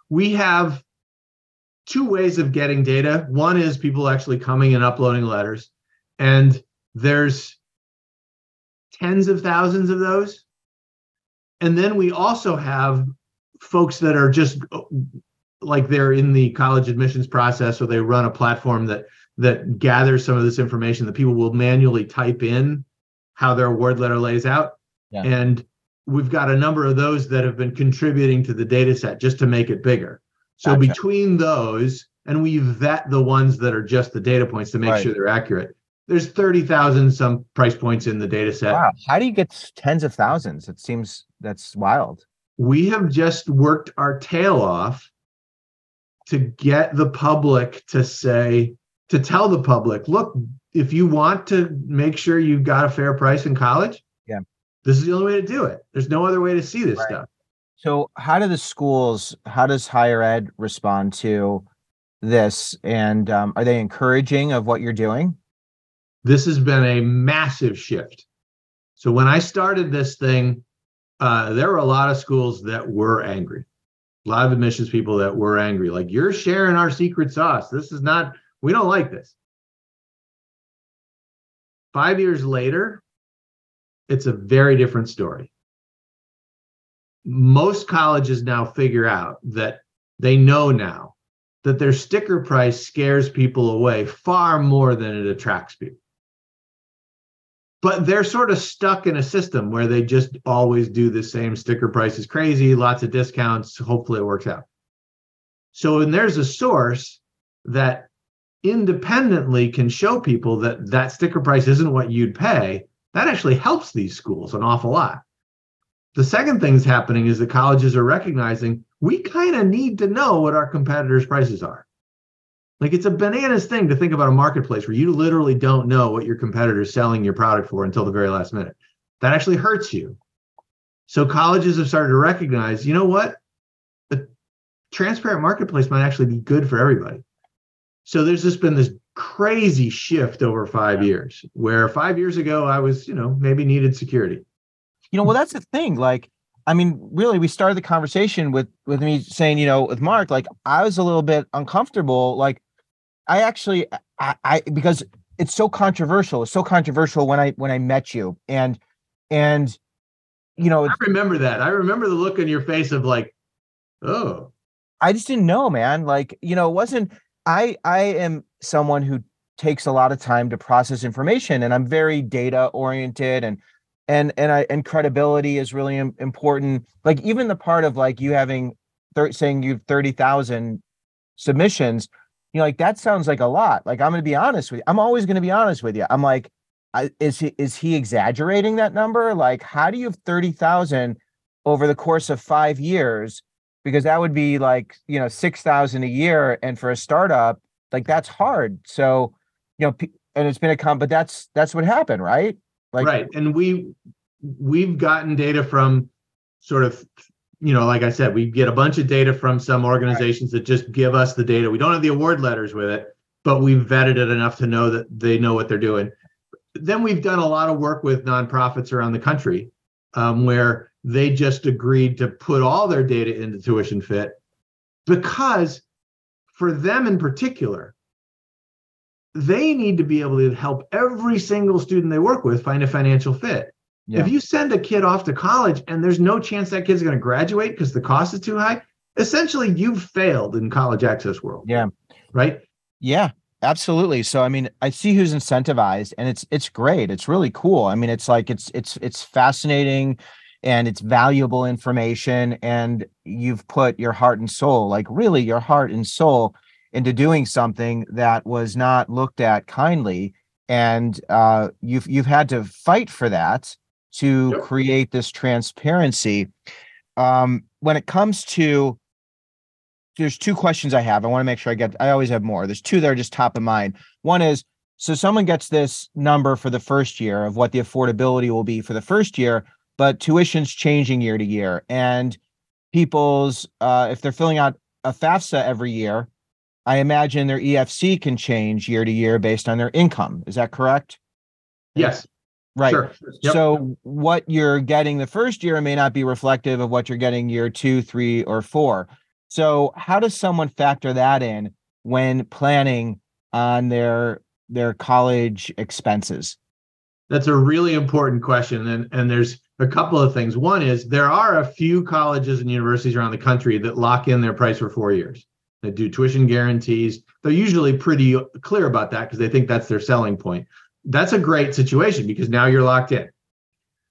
We have two ways of getting data. One is people actually coming and uploading letters, and there's tens of thousands of those. And then we also have folks that are just like they're in the college admissions process or they run a platform that that gathers some of this information that people will manually type in how their award letter lays out. Yeah. And we've got a number of those that have been contributing to the data set just to make it bigger. So Gotcha. between those, and we vet the ones that are just the data points to make Right. sure they're accurate. There's 30,000 some price points in the data set. wow how do you get tens of thousands it seems that's wild We have just worked our tail off to get the public to say, to tell the public, look, if you want to make sure you've got a fair price in college, Yeah. this is the only way to do it. There's no other way to see this Right. stuff. So, how do the schools, how does higher ed respond to this? And um, are they encouraging of what you're doing? this has been a massive shift. So when I started this thing, uh, there were a lot of schools that were angry, a lot of admissions people that were angry. Like you're sharing our secret sauce. This is not. We don't like this. Five years later, it's a very different story. Most colleges now figure out that they know now that their sticker price scares people away far more than it attracts people but they're sort of stuck in a system where they just always do the same sticker price is crazy, lots of discounts. Hopefully it works out. So when there's a source that independently can show people that that sticker price isn't what you'd pay, that actually helps these schools an awful lot. The second thing that's happening is that colleges are recognizing we kind of need to know what our competitors' prices are. Like it's a bananas thing to think about a marketplace where you literally don't know what your competitor is selling your product for until the very last minute. That actually hurts you. So colleges have started to recognize, you know what? A transparent marketplace might actually be good for everybody. So there's just been this crazy shift over five years where five years ago I was, you know, maybe needed security. You know, well, that's the thing. Like, I mean, really, we started the conversation with with me saying, you know, with Mark, like I was a little bit uncomfortable. Like, I actually, I, I because it's so controversial. It's so controversial when I when I met you, and and you know, I remember that. I remember the look on your face of like, oh, I just didn't know, man. Like, you know, it wasn't I I am someone who takes a lot of time to process information and i'm very data oriented and and and i and credibility is really important. Like even the part of like you having thir- saying you've 30,000 submissions you know like that sounds like a lot. Like i'm going to be honest with you i'm always going to be honest with you. I'm like I, is he is he exaggerating that number? Like how do you have 30,000 over the course of 5 years? Because that would be like you know 6,000 a year and for a startup like that's hard. So you know and it's been a comp but that's that's what happened right like right and we we've gotten data from sort of you know like i said we get a bunch of data from some organizations right. that just give us the data we don't have the award letters with it but we've vetted it enough to know that they know what they're doing then we've done a lot of work with nonprofits around the country um, where they just agreed to put all their data into tuition fit because for them in particular they need to be able to help every single student they work with find a financial fit. Yeah. if you send a kid off to college and there's no chance that kid's going to graduate because the cost is too high essentially you've failed in college access world. Yeah. Right? Yeah absolutely. So i mean i see who's incentivized and it's it's great. It's really cool. I mean it's like it's it's it's fascinating and it's valuable information and you've put your heart and soul like really your heart and soul into doing something that was not looked at kindly. And uh, you've you've had to fight for that to yep. create this transparency. Um, when it comes to there's two questions i have. I want to make sure i get i always have more. There's two that are just top of mind. One is so someone gets this number for the first year of what the affordability will be for the first year but tuition's changing year to year. And people's, uh, if they're filling out a FAFSA every year, I imagine their EFC can change year to year based on their income. Is that correct? Yes. Right. Sure. Yep. So what you're getting the first year may not be reflective of what you're getting year two, three, or four. So how does someone factor that in when planning on their their college expenses? That's a really important question. And and there's a couple of things. One is there are a few colleges and universities around the country that lock in their price for four years. They do tuition guarantees. They're usually pretty clear about that because they think that's their selling point. That's a great situation because now you're locked in.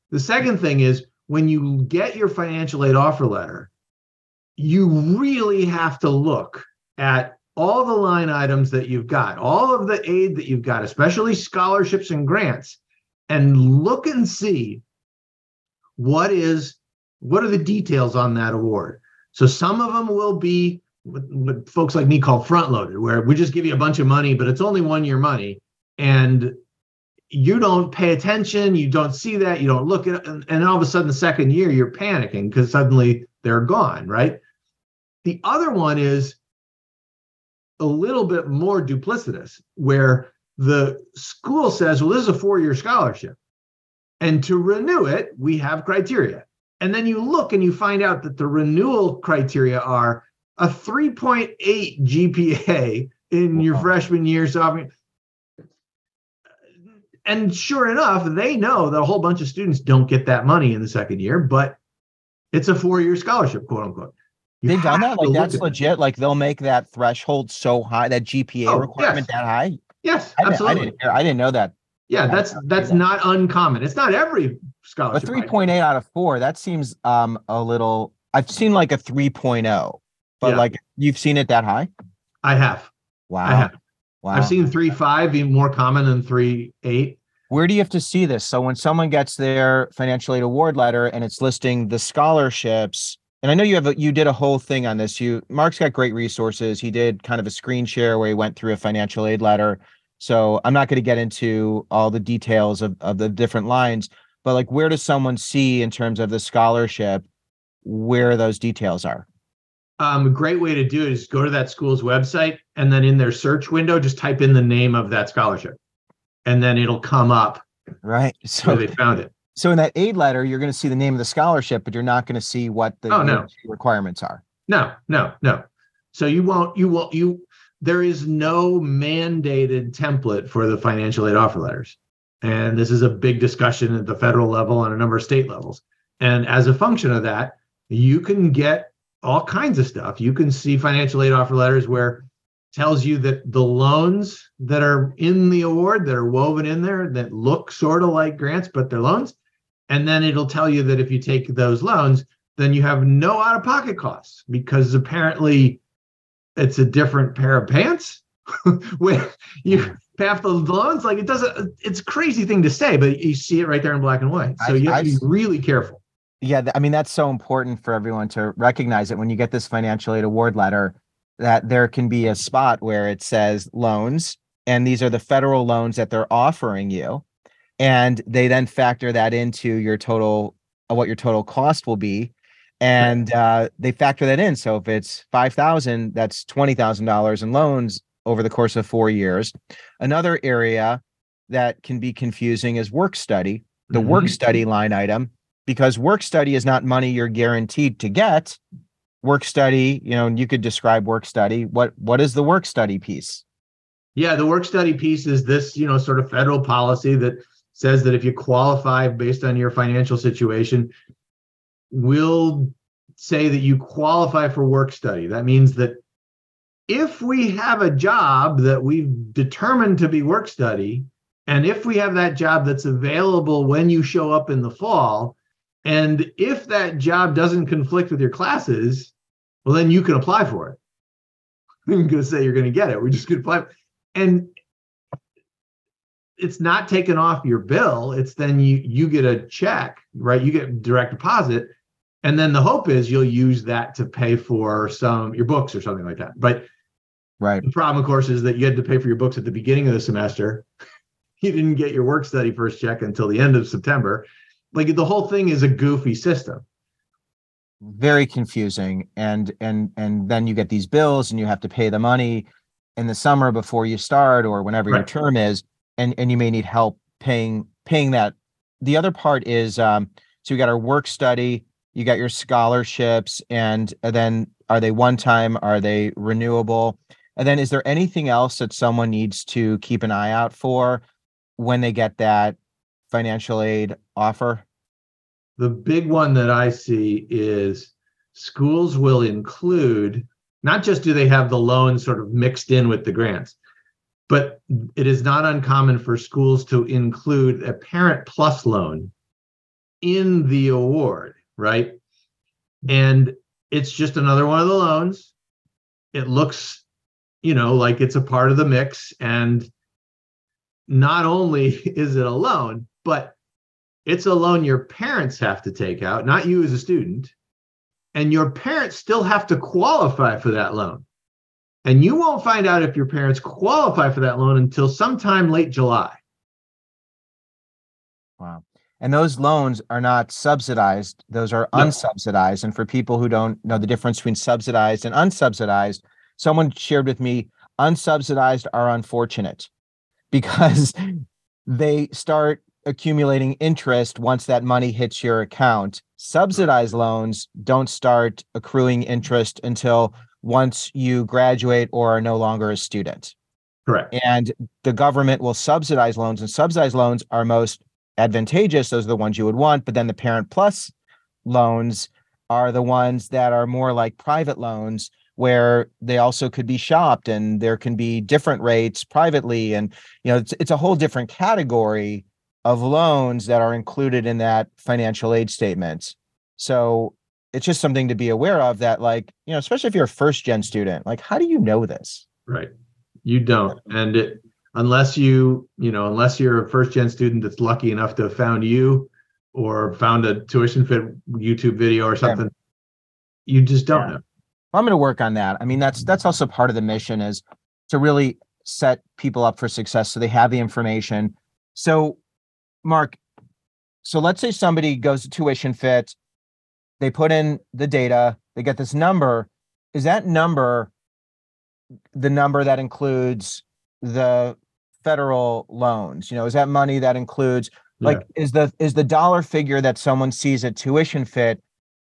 The second thing is when you get your financial aid offer letter, you really have to look at all the line items that you've got, all of the aid that you've got, especially scholarships and grants, and look and see what is what are the details on that award so some of them will be what, folks like me call front loaded where we just give you a bunch of money but it's only one year money and you don't pay attention you don't see that you don't look at and, and all of a sudden the second year you're panicking because suddenly they're gone right the other one is a little bit more duplicitous where the school says well this is a four-year scholarship and to renew it, we have criteria. And then you look and you find out that the renewal criteria are a 3.8 GPA in your freshman year. So, I mean, and sure enough, they know that a whole bunch of students don't get that money in the second year, but it's a four year scholarship, quote unquote. You They've done that. Like that's legit. That. Like they'll make that threshold so high, that GPA oh, requirement yes. that high. Yes, I absolutely. Didn't, I, didn't, I didn't know that. Yeah, that's that's not uncommon. It's not every scholarship. A 3.8 out of 4, that seems um a little I've seen like a 3.0. But yeah. like you've seen it that high? I have. Wow. I have. Wow. I've seen three five, be more common than three eight. Where do you have to see this? So when someone gets their financial aid award letter and it's listing the scholarships, and I know you have a, you did a whole thing on this. You Mark's got great resources. He did kind of a screen share where he went through a financial aid letter so I'm not going to get into all the details of, of the different lines, but like where does someone see in terms of the scholarship where those details are? Um, a great way to do it is go to that school's website and then in their search window, just type in the name of that scholarship and then it'll come up. Right. So they found it. So in that aid letter, you're going to see the name of the scholarship, but you're not going to see what the oh, no. requirements are. No, no, no. So you won't, you won't, you, there is no mandated template for the financial aid offer letters. And this is a big discussion at the federal level and a number of state levels. And as a function of that, you can get all kinds of stuff. You can see financial aid offer letters where tells you that the loans that are in the award that are woven in there that look sort of like grants, but they're loans. And then it'll tell you that if you take those loans, then you have no out of pocket costs because apparently it's a different pair of pants when you off the loans. Like it doesn't, it's a crazy thing to say, but you see it right there in black and white. So you have to be really careful. Yeah. I mean, that's so important for everyone to recognize it when you get this financial aid award letter that there can be a spot where it says loans and these are the federal loans that they're offering you and they then factor that into your total uh, what your total cost will be and uh, they factor that in so if it's 5000 that's $20000 in loans over the course of four years another area that can be confusing is work study the mm-hmm. work study line item because work study is not money you're guaranteed to get. Work study you know you could describe work study. What what is the work study piece? Yeah the work study piece is this you know sort of federal policy that says that if you qualify based on your financial situation we'll say that you qualify for work study. That means that if we have a job that we've determined to be work study and if we have that job that's available when you show up in the fall and if that job doesn't conflict with your classes, well, then you can apply for it. I'm going to say you're going to get it. We're just going to apply. And it's not taken off your bill. It's then you you get a check, right? You get direct deposit, and then the hope is you'll use that to pay for some your books or something like that. But right, the problem, of course, is that you had to pay for your books at the beginning of the semester. You didn't get your work study first check until the end of September, like the whole thing is a goofy system. Very confusing. And and and then you get these bills and you have to pay the money in the summer before you start or whenever right. your term is and and you may need help paying paying that. The other part is um so you got our work study you got your scholarships and, and then are they one time? Are they renewable? And then is there anything else that someone needs to keep an eye out for when they get that financial aid offer? The big one that I see is schools will include not just do they have the loans sort of mixed in with the grants, but it is not uncommon for schools to include a parent plus loan in the award, right? And it's just another one of the loans. It looks, you know, like it's a part of the mix. And not only is it a loan, but it's a loan your parents have to take out, not you as a student. And your parents still have to qualify for that loan. And you won't find out if your parents qualify for that loan until sometime late July. Wow. And those loans are not subsidized, those are no. unsubsidized. And for people who don't know the difference between subsidized and unsubsidized, someone shared with me unsubsidized are unfortunate because they start accumulating interest once that money hits your account. Subsidized loans don't start accruing interest until once you graduate or are no longer a student. Correct. And the government will subsidize loans, and subsidized loans are most advantageous. Those are the ones you would want. But then the Parent Plus loans are the ones that are more like private loans where they also could be shopped and there can be different rates privately and you know it's, it's a whole different category of loans that are included in that financial aid statement. So it's just something to be aware of that, like, you know, especially if you're a first gen student, like, how do you know this? Right. You don't. And it, unless you, you know, unless you're a first gen student that's lucky enough to have found you or found a tuition fit YouTube video or something, yeah. you just don't yeah. know. I'm going to work on that. I mean, that's that's also part of the mission is to really set people up for success so they have the information. So Mark, so let's say somebody goes to tuition fit, they put in the data, they get this number. Is that number the number that includes the federal loans? You know, is that money that includes like yeah. is the is the dollar figure that someone sees at tuition fit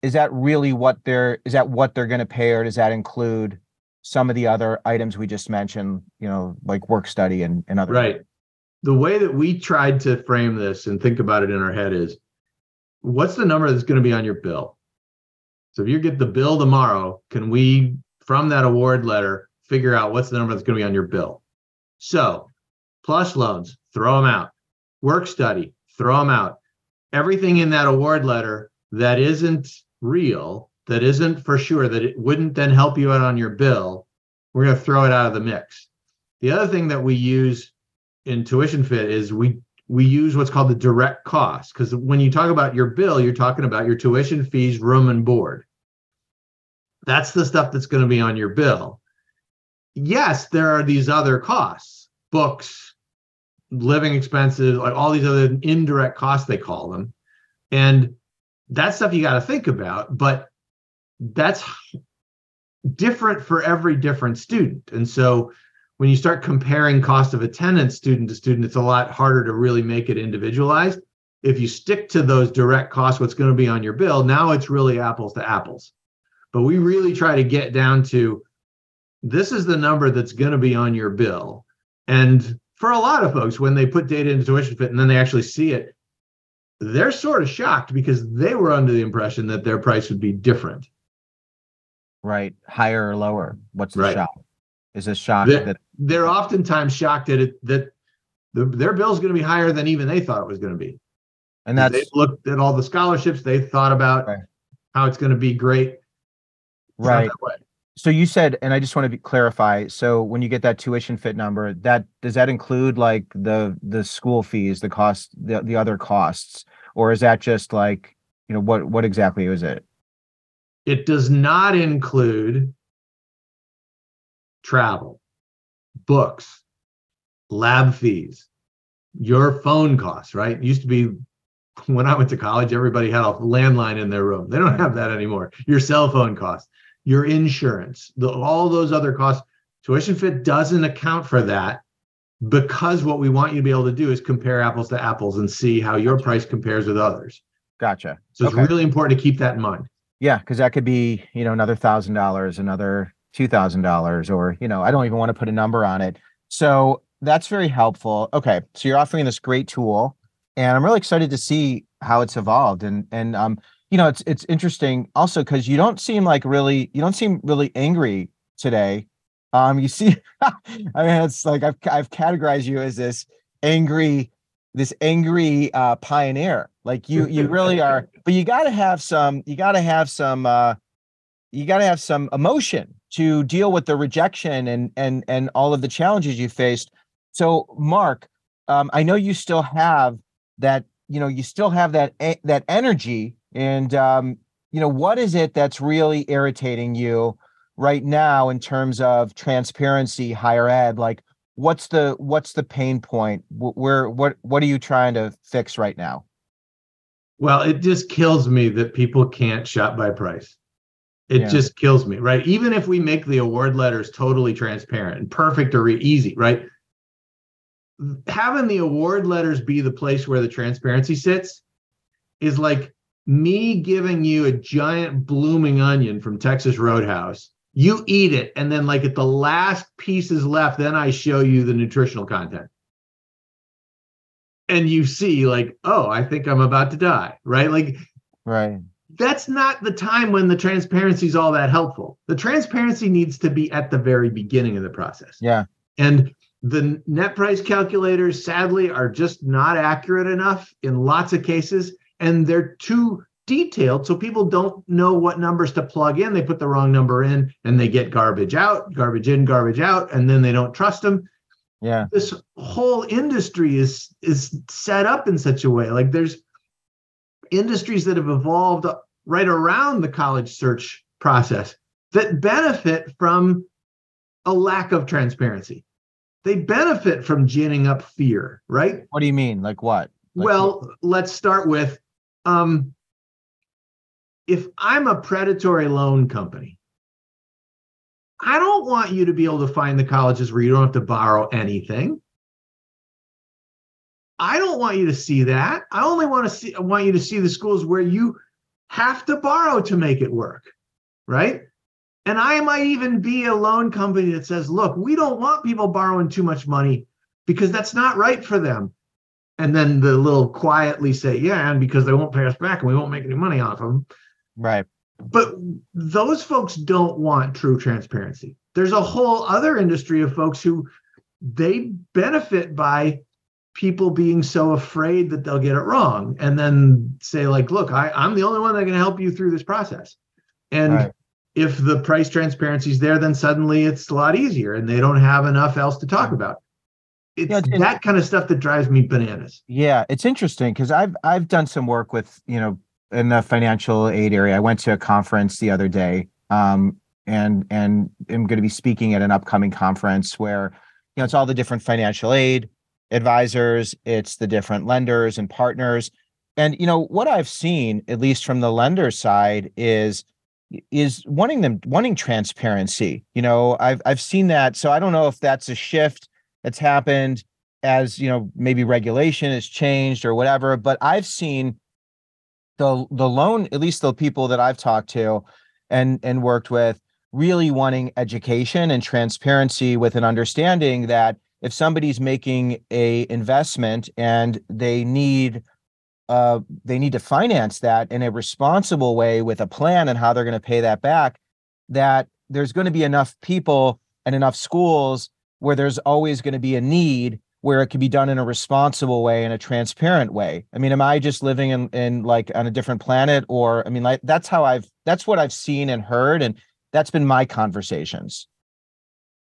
is that really what they're is that what they're going to pay or does that include some of the other items we just mentioned you know like work study and, and other right the way that we tried to frame this and think about it in our head is what's the number that's going to be on your bill? So if you get the bill tomorrow, can we, from that award letter, figure out what's the number that's going to be on your bill. So, plus loans, throw them out. Work study, throw them out. Everything in that award letter that isn't real, that isn't for sure, that it wouldn't then help you out on your bill, we're going to throw it out of the mix. The other thing that we use in tuition fit is we we use what's called the direct cost because when you talk about your bill, you're talking about your tuition fees, room and board. That's the stuff that's going to be on your bill. Yes, there are these other costs, books, living expenses, like all these other indirect costs, they call them. And that's stuff you got to think about, but that's different for every different student. And so when you start comparing cost of attendance student to student, it's a lot harder to really make it individualized. If you stick to those direct costs, what's going to be on your bill, now it's really apples to apples. But we really try to get down to this is the number that's going to be on your bill. And for a lot of folks, when they put data into TuitionFit and then they actually see it, they're sort of shocked because they were under the impression that their price would be different. Right. Higher or lower? What's the Right. shock? Is this shock They're, that they're oftentimes shocked at it, that the, their bill is going to be higher than even they thought it was going to be. and that's they looked at all the scholarships. They thought about Right. how it's going to be great. It's right. So you said, and I just want to be, clarify. So when you get that TuitionFit number, that does that include like the the school fees, the cost, the the other costs, or is that just like you know what what exactly is it? It does not include travel, books, lab fees, your phone costs, right? It used to be when I went to college, everybody had a landline in their room. They don't have that anymore. Your cell phone costs, your insurance, the, all those other costs. TuitionFit doesn't account for that because what we want you to be able to do is compare apples to apples and see how your price compares with others. Gotcha. So it's Okay. really important to keep that in mind. Yeah, because that could be you know another thousand dollars, another two thousand dollars, or you know I don't even want to put a number on it. So that's very helpful. Okay, so you're offering this great tool, and I'm really excited to see how it's evolved. And and um, you know, it's it's interesting also because you don't seem like really you don't seem really angry today. Um, you see, I mean, it's like I've I've categorized you as this angry this angry uh pioneer like you you really are but you got to have some you got to have some uh you got to have some emotion to deal with the rejection and and and all of the challenges you faced. So mark um i know you still have that you know you still have that that energy and um you know what is it that's really irritating you right now in terms of transparency higher ed? Like what's the what's the pain point? Where what what are you trying to fix right now? Well, it just kills me that people can't shop by price. It Yeah. just kills me, right? Even if we make the award letters totally transparent and perfect or easy, right? Having the award letters be the place where the transparency sits is like me giving you a giant blooming onion from Texas Roadhouse. You eat it, and then, like at the last pieces left, then I show you the nutritional content. And you see, like, oh, I think I'm about to die, right? Like, right that's not the time when the transparency is all that helpful. The transparency needs to be at the very beginning of the process. yeah And the net price calculators, sadly, are just not accurate enough in lots of cases. And they're too detailed. So people don't know what numbers to plug in. They put the wrong number in and they get garbage out, garbage in, garbage out, and then they don't trust them. yeah This whole industry is is set up in such a way. Like there's industries that have evolved right around the college search process that benefit from a lack of transparency. They benefit from ginning up fear, right? what do you mean like what Like, well, let's start with um, if I'm a predatory loan company, I don't want you to be able to find the colleges where you don't have to borrow anything. I don't want you to see that. I only want to see I want you to see the schools where you have to borrow to make it work, right? And I might even be a loan company that says, look, we don't want people borrowing too much money because that's not right for them. And then the little quietly say, yeah, and because they won't pay us back and we won't make any money off of them. right But those folks don't want true transparency. there's a whole other industry of folks who they benefit by people being so afraid that they'll get it wrong and then say like look I, i'm the only one that can help you through this process. And right. if the price transparency is there then suddenly it's a lot easier and they don't have enough else to talk about. It's yeah, that kind of stuff that drives me bananas. Yeah it's interesting because i've i've done some work with you know in the financial aid area. I went to a conference the other day um, and and am going to be speaking at an upcoming conference where you know it's all the different financial aid advisors, it's the different lenders and partners. And you know what I've seen, at least from the lender side, is is wanting them wanting transparency. You know, I've I've seen that. So I don't know if that's a shift that's happened as you know maybe regulation has changed or whatever. But I've seen the the loan, at least the people that I've talked to and and worked with, really wanting education and transparency with an understanding that if somebody's making a investment and they need uh, they need to finance that in a responsible way with a plan and how they're going to pay that back that there's going to be enough people and enough schools where there's always going to be a need where it can be done in a responsible way in a transparent way. I mean am i just living in in like on a different planet or i mean like that's how i've that's what i've seen and heard and that's been my conversations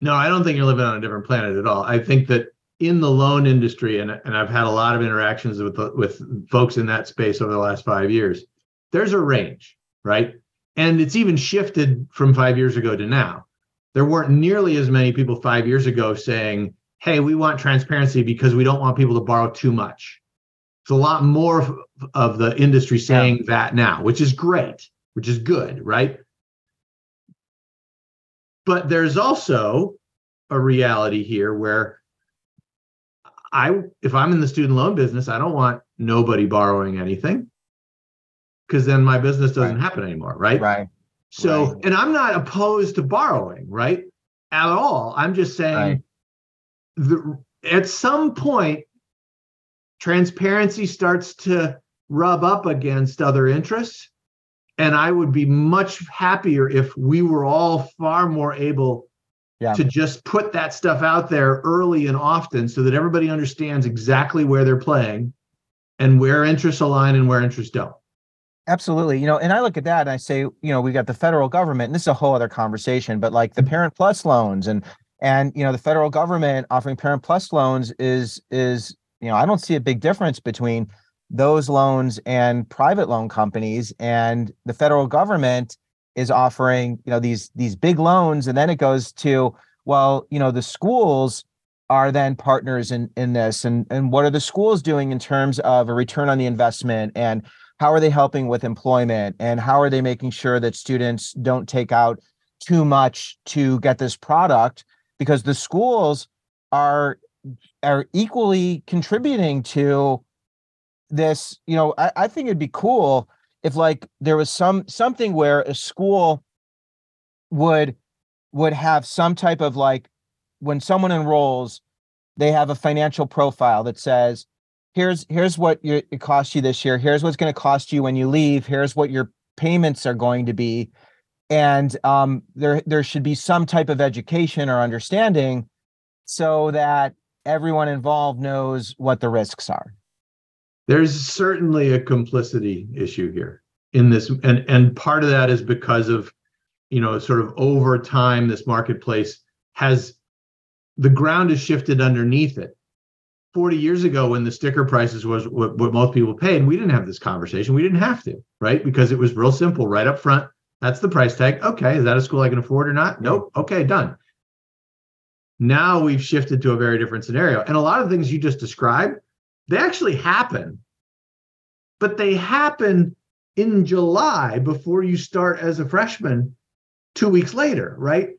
no, I don't think you're living on a different planet at all. I think that in the loan industry, and, and I've had a lot of interactions with with folks in that space over the last five years. There's a range, right? And it's even shifted from five years ago to now. There weren't nearly as many people five years ago saying, "Hey, we want transparency because we don't want people to borrow too much." It's a lot more of the industry saying yeah. that now, which is great, which is good, right? But there's also a reality here where I if I'm in the student loan business, I don't want nobody borrowing anything because then my business doesn't right. happen anymore, right? Right. So, right. and I'm not opposed to borrowing, right? At all. I'm just saying right. the, at some point transparency starts to rub up against other interests and I would be much happier if we were all far more able yeah. to just put that stuff out there early and often so that everybody understands exactly where they're playing and where interests align and where interests don't. Absolutely. You know, and I look at that and I say, you know, we got the federal government, and this is a whole other conversation, but like the mm-hmm. parent plus loans and and you know, the federal government offering parent plus loans is is, you know, I don't see a big difference between those loans and private loan companies and the federal government is offering you know these these big loans and then it goes to well you know the schools are then partners in in this and and what are the schools doing in terms of a return on the investment and how are they helping with employment and how are they making sure that students don't take out too much to get this product? Because the schools are are equally contributing to this, you know, I, I think it'd be cool if like there was some something where a school would would have some type of like when someone enrolls, they have a financial profile that says, here's here's what it costs you this year, here's what's going to cost you when you leave, here's what your payments are going to be. And um, there there should be some type of education or understanding so that everyone involved knows what the risks are there's certainly a complicity issue here in this and and part of that is because of you know sort of over time this marketplace has the ground has shifted underneath it. 40 years ago when the sticker prices was what, what most people paid we didn't have this conversation. We didn't have to right? Because it was real simple right up front. That's the price tag. Okay is that a school i can afford or not? Nope. Okay done. Now we've shifted to a very different scenario. And a lot of things you just described they actually happen, but they happen in July before you start as a freshman two weeks later, right?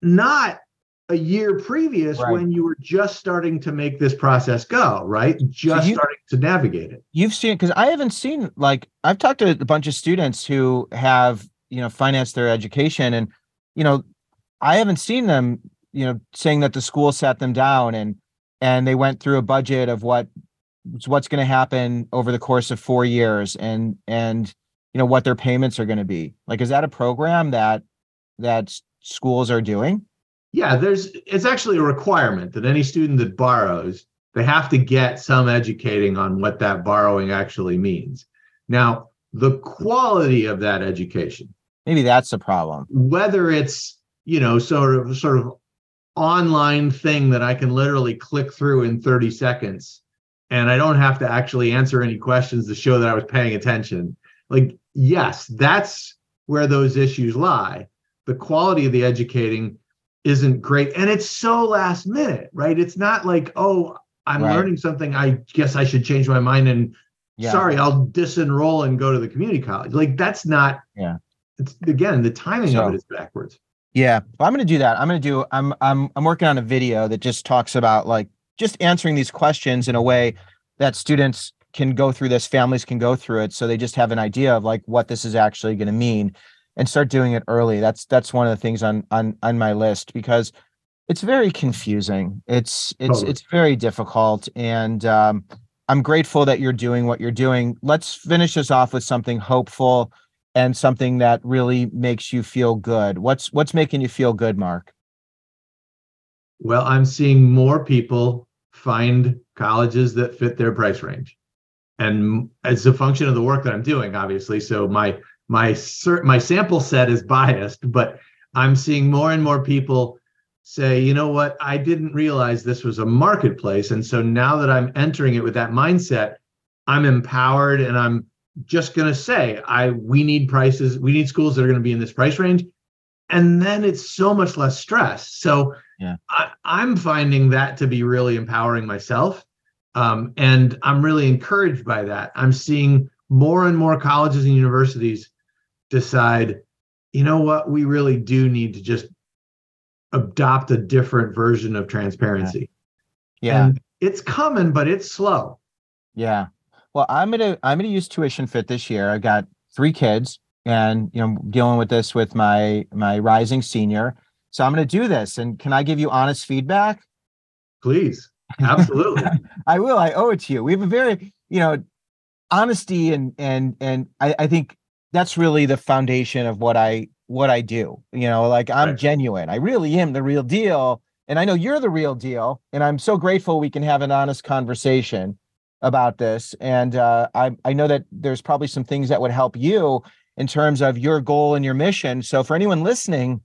Not a year previous right. when you were just starting to make this process go, right? Just so you, starting to navigate it. You've seen because I haven't seen like I've talked to a bunch of students who have, you know, financed their education and you know, I haven't seen them, you know, saying that the school sat them down and and they went through a budget of what what's going to happen over the course of four years and and you know what their payments are going to be like is that a program that that's schools are doing? Yeah, there's it's actually a requirement that any student that borrows, they have to get some educating on what that borrowing actually means. Now, the quality of that education, maybe that's the problem. Whether it's, you know, sort of sort of online thing that I can literally click through in 30 seconds and I don't have to actually answer any questions to show that I was paying attention. Like, yes, that's where those issues lie. The quality of the educating isn't great. And it's so last minute, right? It's not like, oh, I'm right. learning something. I guess I should change my mind and yeah. sorry, I'll disenroll and go to the community college. Like, that's not, yeah. It's again, the timing so, of it is backwards. Yeah, well, I'm going to do that. I'm going to do. I'm I'm I'm working on a video that just talks about like just answering these questions in a way that students can go through this, families can go through it, so they just have an idea of like what this is actually going to mean, and start doing it early. That's that's one of the things on on on my list because it's very confusing. It's it's totally. it's very difficult, and um, I'm grateful that you're doing what you're doing. Let's finish this off with something hopeful and something that really makes you feel good. What's what's making you feel good, Mark? Well, I'm seeing more people find colleges that fit their price range. And it's a function of the work that I'm doing, obviously. So my my my sample set is biased, but I'm seeing more and more people say, you know what, I didn't realize this was a marketplace. And so now that I'm entering it with that mindset, I'm empowered and I'm just going to say, I we need prices, we need schools that are going to be in this price range. And then it's so much less stress. So yeah. I, I'm finding that to be really empowering myself. Um, and I'm really encouraged by that. I'm seeing more and more colleges and universities decide, you know what, we really do need to just adopt a different version of transparency. Yeah. yeah. And it's coming, but it's slow. Yeah. Well, I'm gonna I'm gonna use TuitionFit this year. I've got three kids and you know dealing with this with my my rising senior. So I'm gonna do this. And can I give you honest feedback? Please. Absolutely. I will. I owe it to you. We have a very, you know, honesty and and and I, I think that's really the foundation of what I what I do. You know, like I'm right. genuine. I really am the real deal. And I know you're the real deal. And I'm so grateful we can have an honest conversation about this. And uh, I I know that there's probably some things that would help you in terms of your goal and your mission. So for anyone listening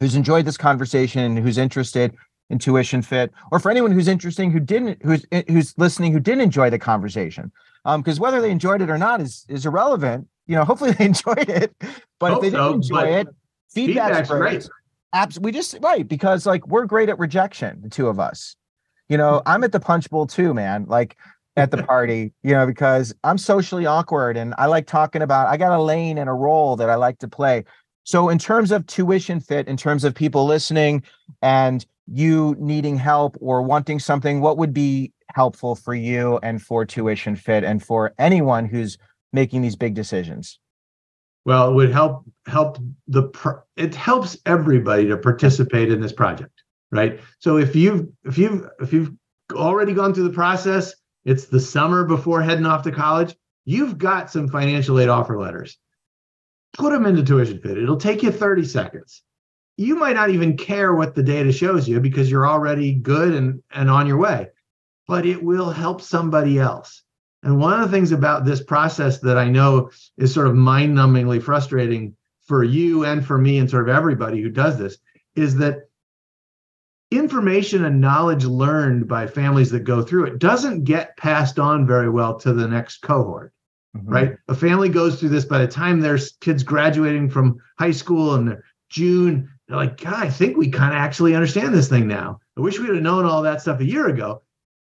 who's enjoyed this conversation, and who's interested, in intuition fit or for anyone who's interesting who didn't who's eh, who's listening who didn't enjoy the conversation um because whether they enjoyed it or not is is irrelevant you know hopefully they enjoyed it but Hope if they didn't so, enjoy it feedback's, feedback's great, great. Abs- we just right because like we're great at rejection the two of us you know i'm at the punch bowl too man like at the party you know because i'm socially awkward and i like talking about i got a lane and a role that i like to play so in terms of TuitionFit in terms of people listening and you needing help or wanting something, what would be helpful for you and for TuitionFit and for anyone who's making these big decisions? Well, it would help help the it helps everybody to participate in this project, right? So if you've if you've if you've already gone through the process, it's the summer before heading off to college, you've got some financial aid offer letters. Put them into TuitionFit. It'll take you 30 seconds you might not even care what the data shows you because you're already good and, and on your way, but it will help somebody else. And one of the things about this process that I know is sort of mind numbingly frustrating for you and for me and sort of everybody who does this is that information and knowledge learned by families that go through it doesn't get passed on very well to the next cohort. Mm-hmm. Right. A family goes through this by the time their kids graduating from high school and June, they're like, God, I think we kind of actually understand this thing now. I wish we'd have known all that stuff a year ago.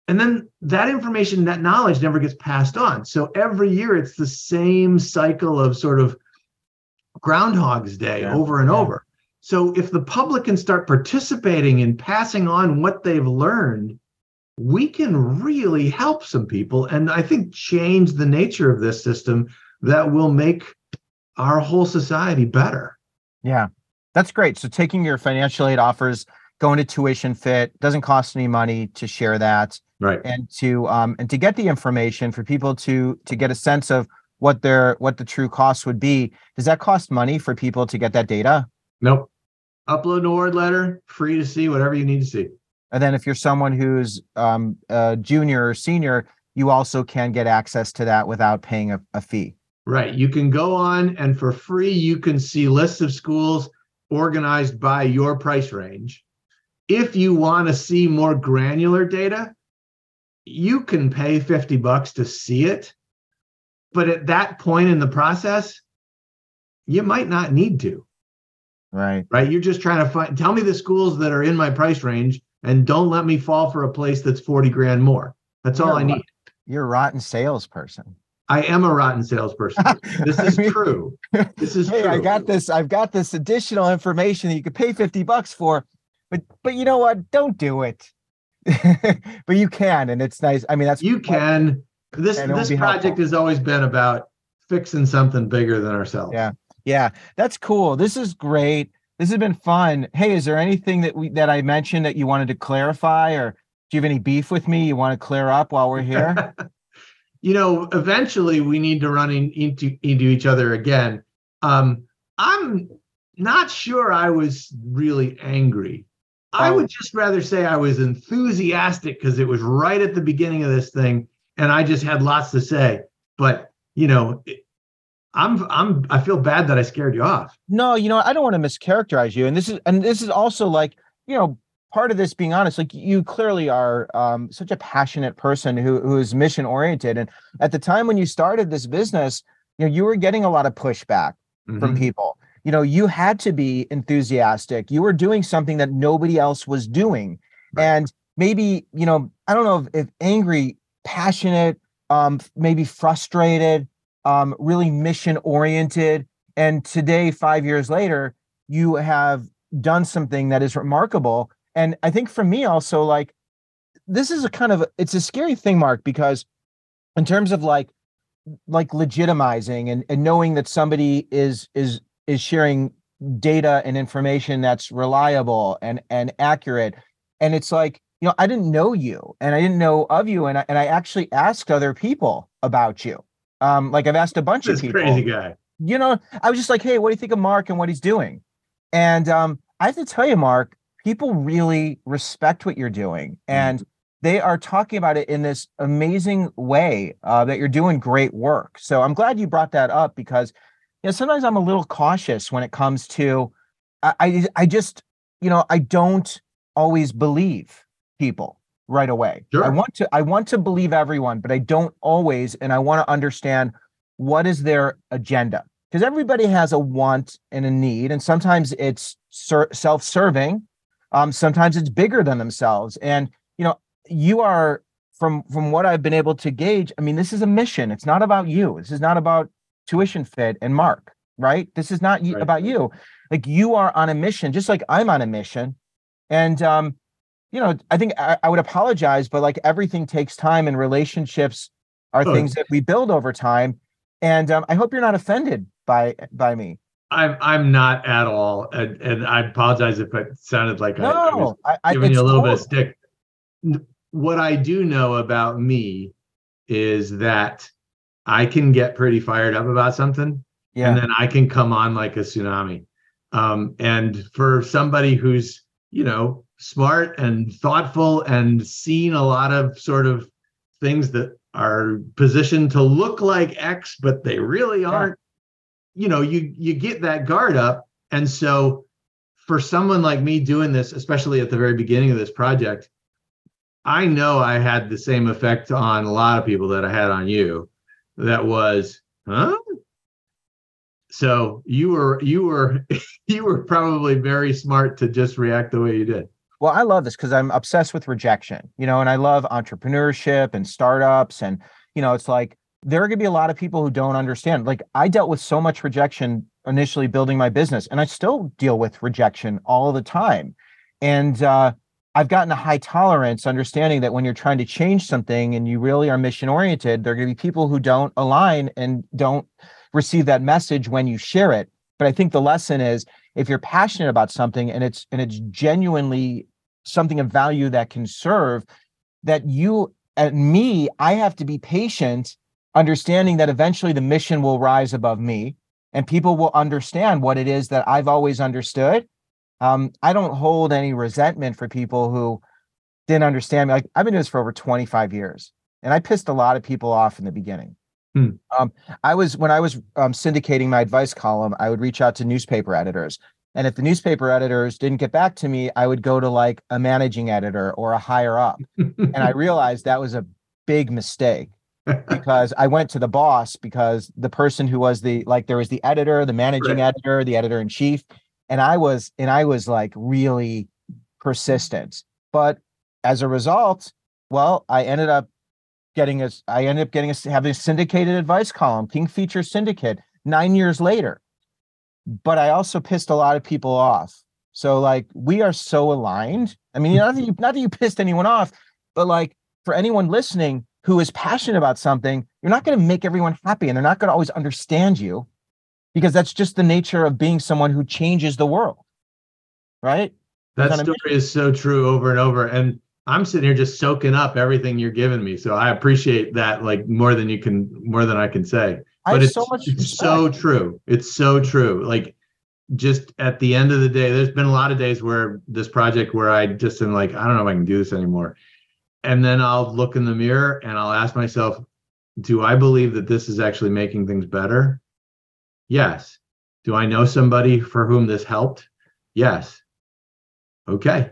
And then that information, that knowledge never gets passed on. So every year it's the same cycle of sort of Groundhog's Day yeah. over and yeah. over. So if the public can start participating in passing on what they've learned, we can really help some people and I think change the nature of this system that will make our whole society better. Yeah. That's great. So taking your financial aid offers, going to TuitionFit, doesn't cost any money to share that. Right. And to um and to get the information for people to to get a sense of what their what the true cost would be. Does that cost money for people to get that data? Nope. Upload an award letter, free to see whatever you need to see. And then if you're someone who's um, a junior or senior, you also can get access to that without paying a, a fee. Right. You can go on and for free, you can see lists of schools organized by your price range. If you want to see more granular data, you can pay 50 bucks to see it. But at that point in the process, you might not need to. Right. Right. You're just trying to find, tell me the schools that are in my price range and don't let me fall for a place that's 40 grand more. That's all I need. You're a rotten salesperson. I am a rotten salesperson. This is I mean, true. This is hey, true. I got this. I've got this additional information that you could pay 50 bucks for, but but you know what? Don't do it. but you can, and it's nice. I mean, that's you can. This this project helpful. has always been about fixing something bigger than ourselves. Yeah. Yeah. That's cool. This is great. This has been fun. Hey, is there anything that we that I mentioned that you wanted to clarify or do you have any beef with me you want to clear up while we're here? you know, eventually we need to run in, into into each other again. Um, I'm not sure I was really angry. Oh. I would just rather say I was enthusiastic because it was right at the beginning of this thing, and I just had lots to say. But you know, I'm I'm I feel bad that I scared you off. No, you know, I don't want to mischaracterize you, and this is and this is also like you know part of this being honest like you clearly are um, such a passionate person who who is mission oriented and at the time when you started this business you know you were getting a lot of pushback mm-hmm. from people you know you had to be enthusiastic you were doing something that nobody else was doing right. and maybe you know i don't know if, if angry passionate um maybe frustrated um really mission oriented and today 5 years later you have done something that is remarkable and I think for me also, like, this is a kind of it's a scary thing, Mark, because in terms of like like legitimizing and, and knowing that somebody is is is sharing data and information that's reliable and and accurate. And it's like, you know, I didn't know you and I didn't know of you. And I and I actually asked other people about you. Um, like I've asked a bunch this of people. Crazy guy. You know, I was just like, hey, what do you think of Mark and what he's doing? And um, I have to tell you, Mark, people really respect what you're doing mm-hmm. and they are talking about it in this amazing way uh, that you're doing great work so i'm glad you brought that up because you know sometimes i'm a little cautious when it comes to i i, I just you know i don't always believe people right away sure. i want to i want to believe everyone but i don't always and i want to understand what is their agenda because everybody has a want and a need and sometimes it's ser- self-serving um, sometimes it's bigger than themselves. And you know, you are from from what I've been able to gauge. I mean, this is a mission. It's not about you. This is not about TuitionFit and Mark. Right. This is not right. about you. Like you are on a mission, just like I'm on a mission. And um, you know, I think I, I would apologize, but like everything takes time, and relationships are oh. things that we build over time. And um, I hope you're not offended by by me. I'm I'm not at all, and, and I apologize if it sounded like no, I, I was I, giving you a little cool. bit of stick. What I do know about me is that I can get pretty fired up about something, yeah. and then I can come on like a tsunami. Um, and for somebody who's you know smart and thoughtful and seen a lot of sort of things that are positioned to look like X, but they really aren't. You know you you get that guard up. And so for someone like me doing this especially at the very beginning of this project i know i had the same effect on a lot of people that i had on you. That was huh? So you were you were you were probably very smart to just react the way you did well i love this because i'm obsessed with rejection you know and i love entrepreneurship and startups and you know it's like there are going to be a lot of people who don't understand. Like I dealt with so much rejection initially building my business, and I still deal with rejection all the time. And uh, I've gotten a high tolerance, understanding that when you're trying to change something and you really are mission oriented, there are going to be people who don't align and don't receive that message when you share it. But I think the lesson is if you're passionate about something and it's and it's genuinely something of value that can serve, that you and me, I have to be patient understanding that eventually the mission will rise above me and people will understand what it is that I've always understood. um, I don't hold any resentment for people who didn't understand me. Like I've been doing this for over 25 years, and I pissed a lot of people off in the beginning. Hmm. Um, I was when I was um, syndicating my advice column, I would reach out to newspaper editors, and if the newspaper editors didn't get back to me, I would go to like a managing editor or a higher up, and I realized that was a big mistake because I went to the boss because the person who was the like there was the editor, the managing right. editor, the editor in chief, and I was and I was like really persistent. But as a result, well, I ended up getting a I ended up getting a having a syndicated advice column, King Feature Syndicate, nine years later. But I also pissed a lot of people off. So like we are so aligned. I mean, not that you not that you pissed anyone off, but like for anyone listening who is passionate about something, you're not going to make everyone happy and they're not going to always understand you because that's just the nature of being someone who changes the world. Right? That story is so true over and over. And I'm sitting here just soaking up everything you're giving me. So I appreciate that like more than you can more than I can say. But it's so much it's so true. It's so true. Like just at the end of the day, there's been a lot of days where this project where I just am like, I don't know if I can do this anymore. And then I'll look in the mirror and I'll ask myself, do I believe that this is actually making things better? Yes. Do I know somebody for whom this helped? Yes. Okay.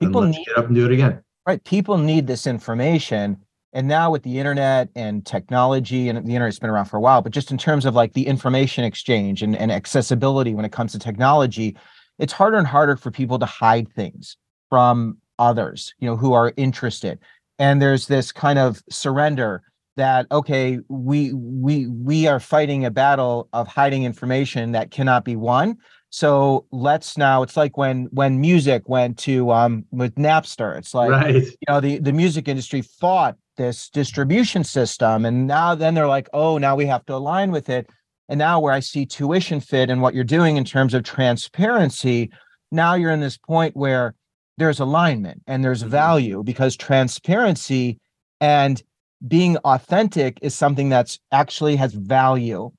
People need, get up and do it again. Right. People need this information. And now with the internet and technology, and the internet's been around for a while, but just in terms of like the information exchange and, and accessibility when it comes to technology, it's harder and harder for people to hide things from others, you know, who are interested. And there's this kind of surrender that okay we we we are fighting a battle of hiding information that cannot be won so let's now it's like when when music went to um with napster it's like right. you know the the music industry fought this distribution system and now then they're like oh now we have to align with it and now where i see TuitionFit and what you're doing in terms of transparency now you're in this point where there's alignment and there's mm-hmm. value because transparency and being authentic is something that's actually has value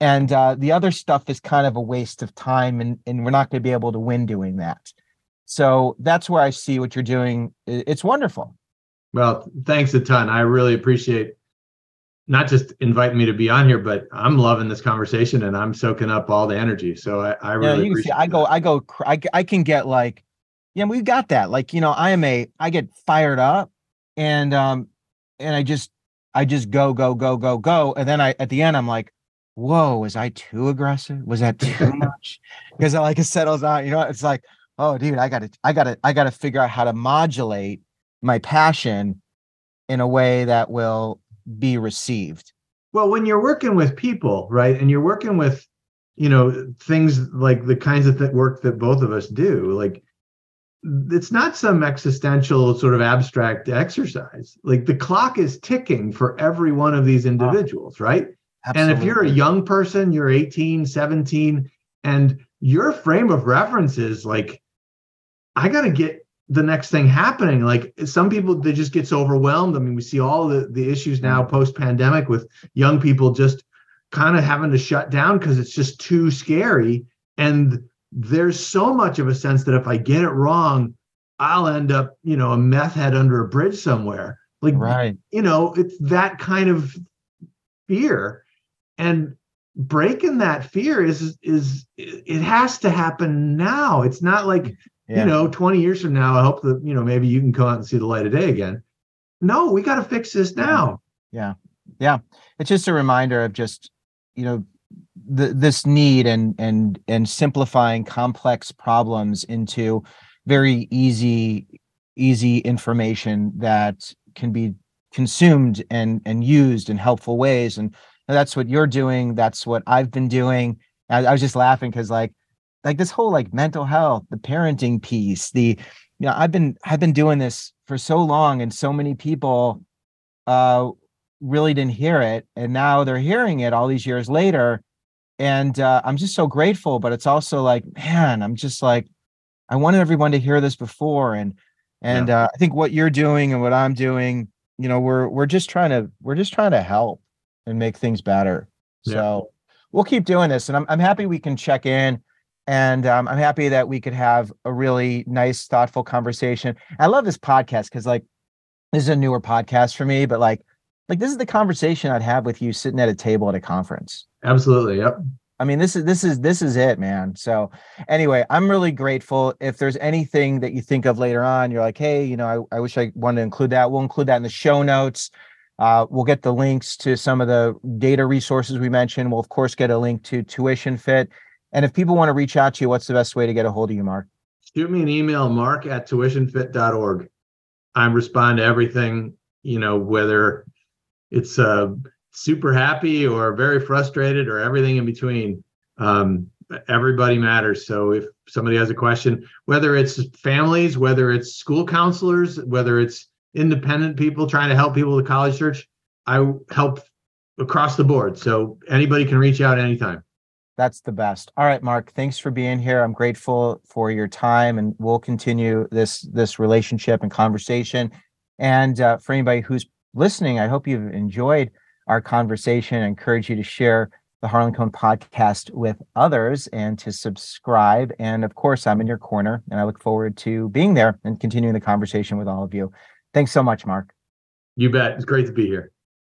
and uh, the other stuff is kind of a waste of time and, and we're not going to be able to win doing that. So that's where i see what you're doing. It's wonderful. Well thanks a ton. I really appreciate not just inviting me to be on here but i'm loving this conversation and i'm soaking up all the energy. So i, I really yeah, see, i go i go I, I can get like yeah we got that. Like you know i am a i get fired up and um and I just I just go go go go go, and then I at the end I'm like, whoa, was I too aggressive? Was that too much? Because I like it settles out, you know, it's like, oh, dude, I gotta I gotta I gotta figure out how to modulate my passion in a way that will be received. Well, when you're working with people, right, and you're working with you know things like the kinds of th- work that both of us do like it's not some existential sort of abstract exercise. Like the clock is ticking for every one of these individuals, right? Absolutely. And if you're a young person, you're 18, 17, and your frame of reference is like, I got to get the next thing happening. Like some people, they just gets overwhelmed. I mean, we see all the, the issues now mm. post pandemic with young people just kind of having to shut down because it's just too scary. And there's so much of a sense that if I get it wrong, I'll end up, you know, a meth head under a bridge somewhere. Like, right. you know, it's that kind of fear. And breaking that fear is is it has to happen now. It's not like, yeah. you know, 20 years from now, I hope that, you know, maybe you can come out and see the light of day again. No, we got to fix this now. Yeah. Yeah. It's just a reminder of just, you know, the, this need and and and simplifying complex problems into very easy easy information that can be consumed and and used in helpful ways and that's what you're doing that's what i've been doing. I, I was just laughing because like like this whole like mental health the parenting piece the you know i've been i've been doing this for so long and so many people uh really didn't hear it and now they're hearing it all these years later. And uh, i'm just so grateful but it's also like man i'm just like i wanted everyone to hear this before and and yeah. uh, i think what you're doing and what i'm doing you know we're we're just trying to we're just trying to help and make things better yeah. so we'll keep doing this and I'm, I'm happy we can check in And um, I'm happy that we could have a really nice, thoughtful conversation. I love this podcast because, like, this is a newer podcast for me, but like, like this is the conversation I'd have with you sitting at a table at a conference. Absolutely. Yep. I mean, this is this is this is it, man. So anyway, I'm really grateful. If there's anything that you think of later on, you're like, hey, you know, I, I wish I wanted to include that. We'll include that in the show notes. Uh, we'll get the links to some of the data resources we mentioned. We'll of course get a link to TuitionFit. And if people want to reach out to you, what's the best way to get a hold of you, Mark? Shoot me an email, mark at tuitionfit.org. I respond to everything, you know, whether it's uh, super happy or very frustrated or everything in between. Um, everybody matters. So if somebody has a question, whether it's families, whether it's school counselors, whether it's independent people trying to help people with college search, I help across the board. So anybody can reach out anytime. That's the best. All right, Mark, thanks for being here. I'm grateful for your time and we'll continue this this relationship and conversation. And uh, for anybody who's listening, I hope you've enjoyed our conversation. I encourage you to share the Harlan Cohen podcast with others and to subscribe. And of course, I'm in your corner and I look forward to being there and continuing the conversation with all of you. Thanks so much, Mark. You bet. It's great to be here.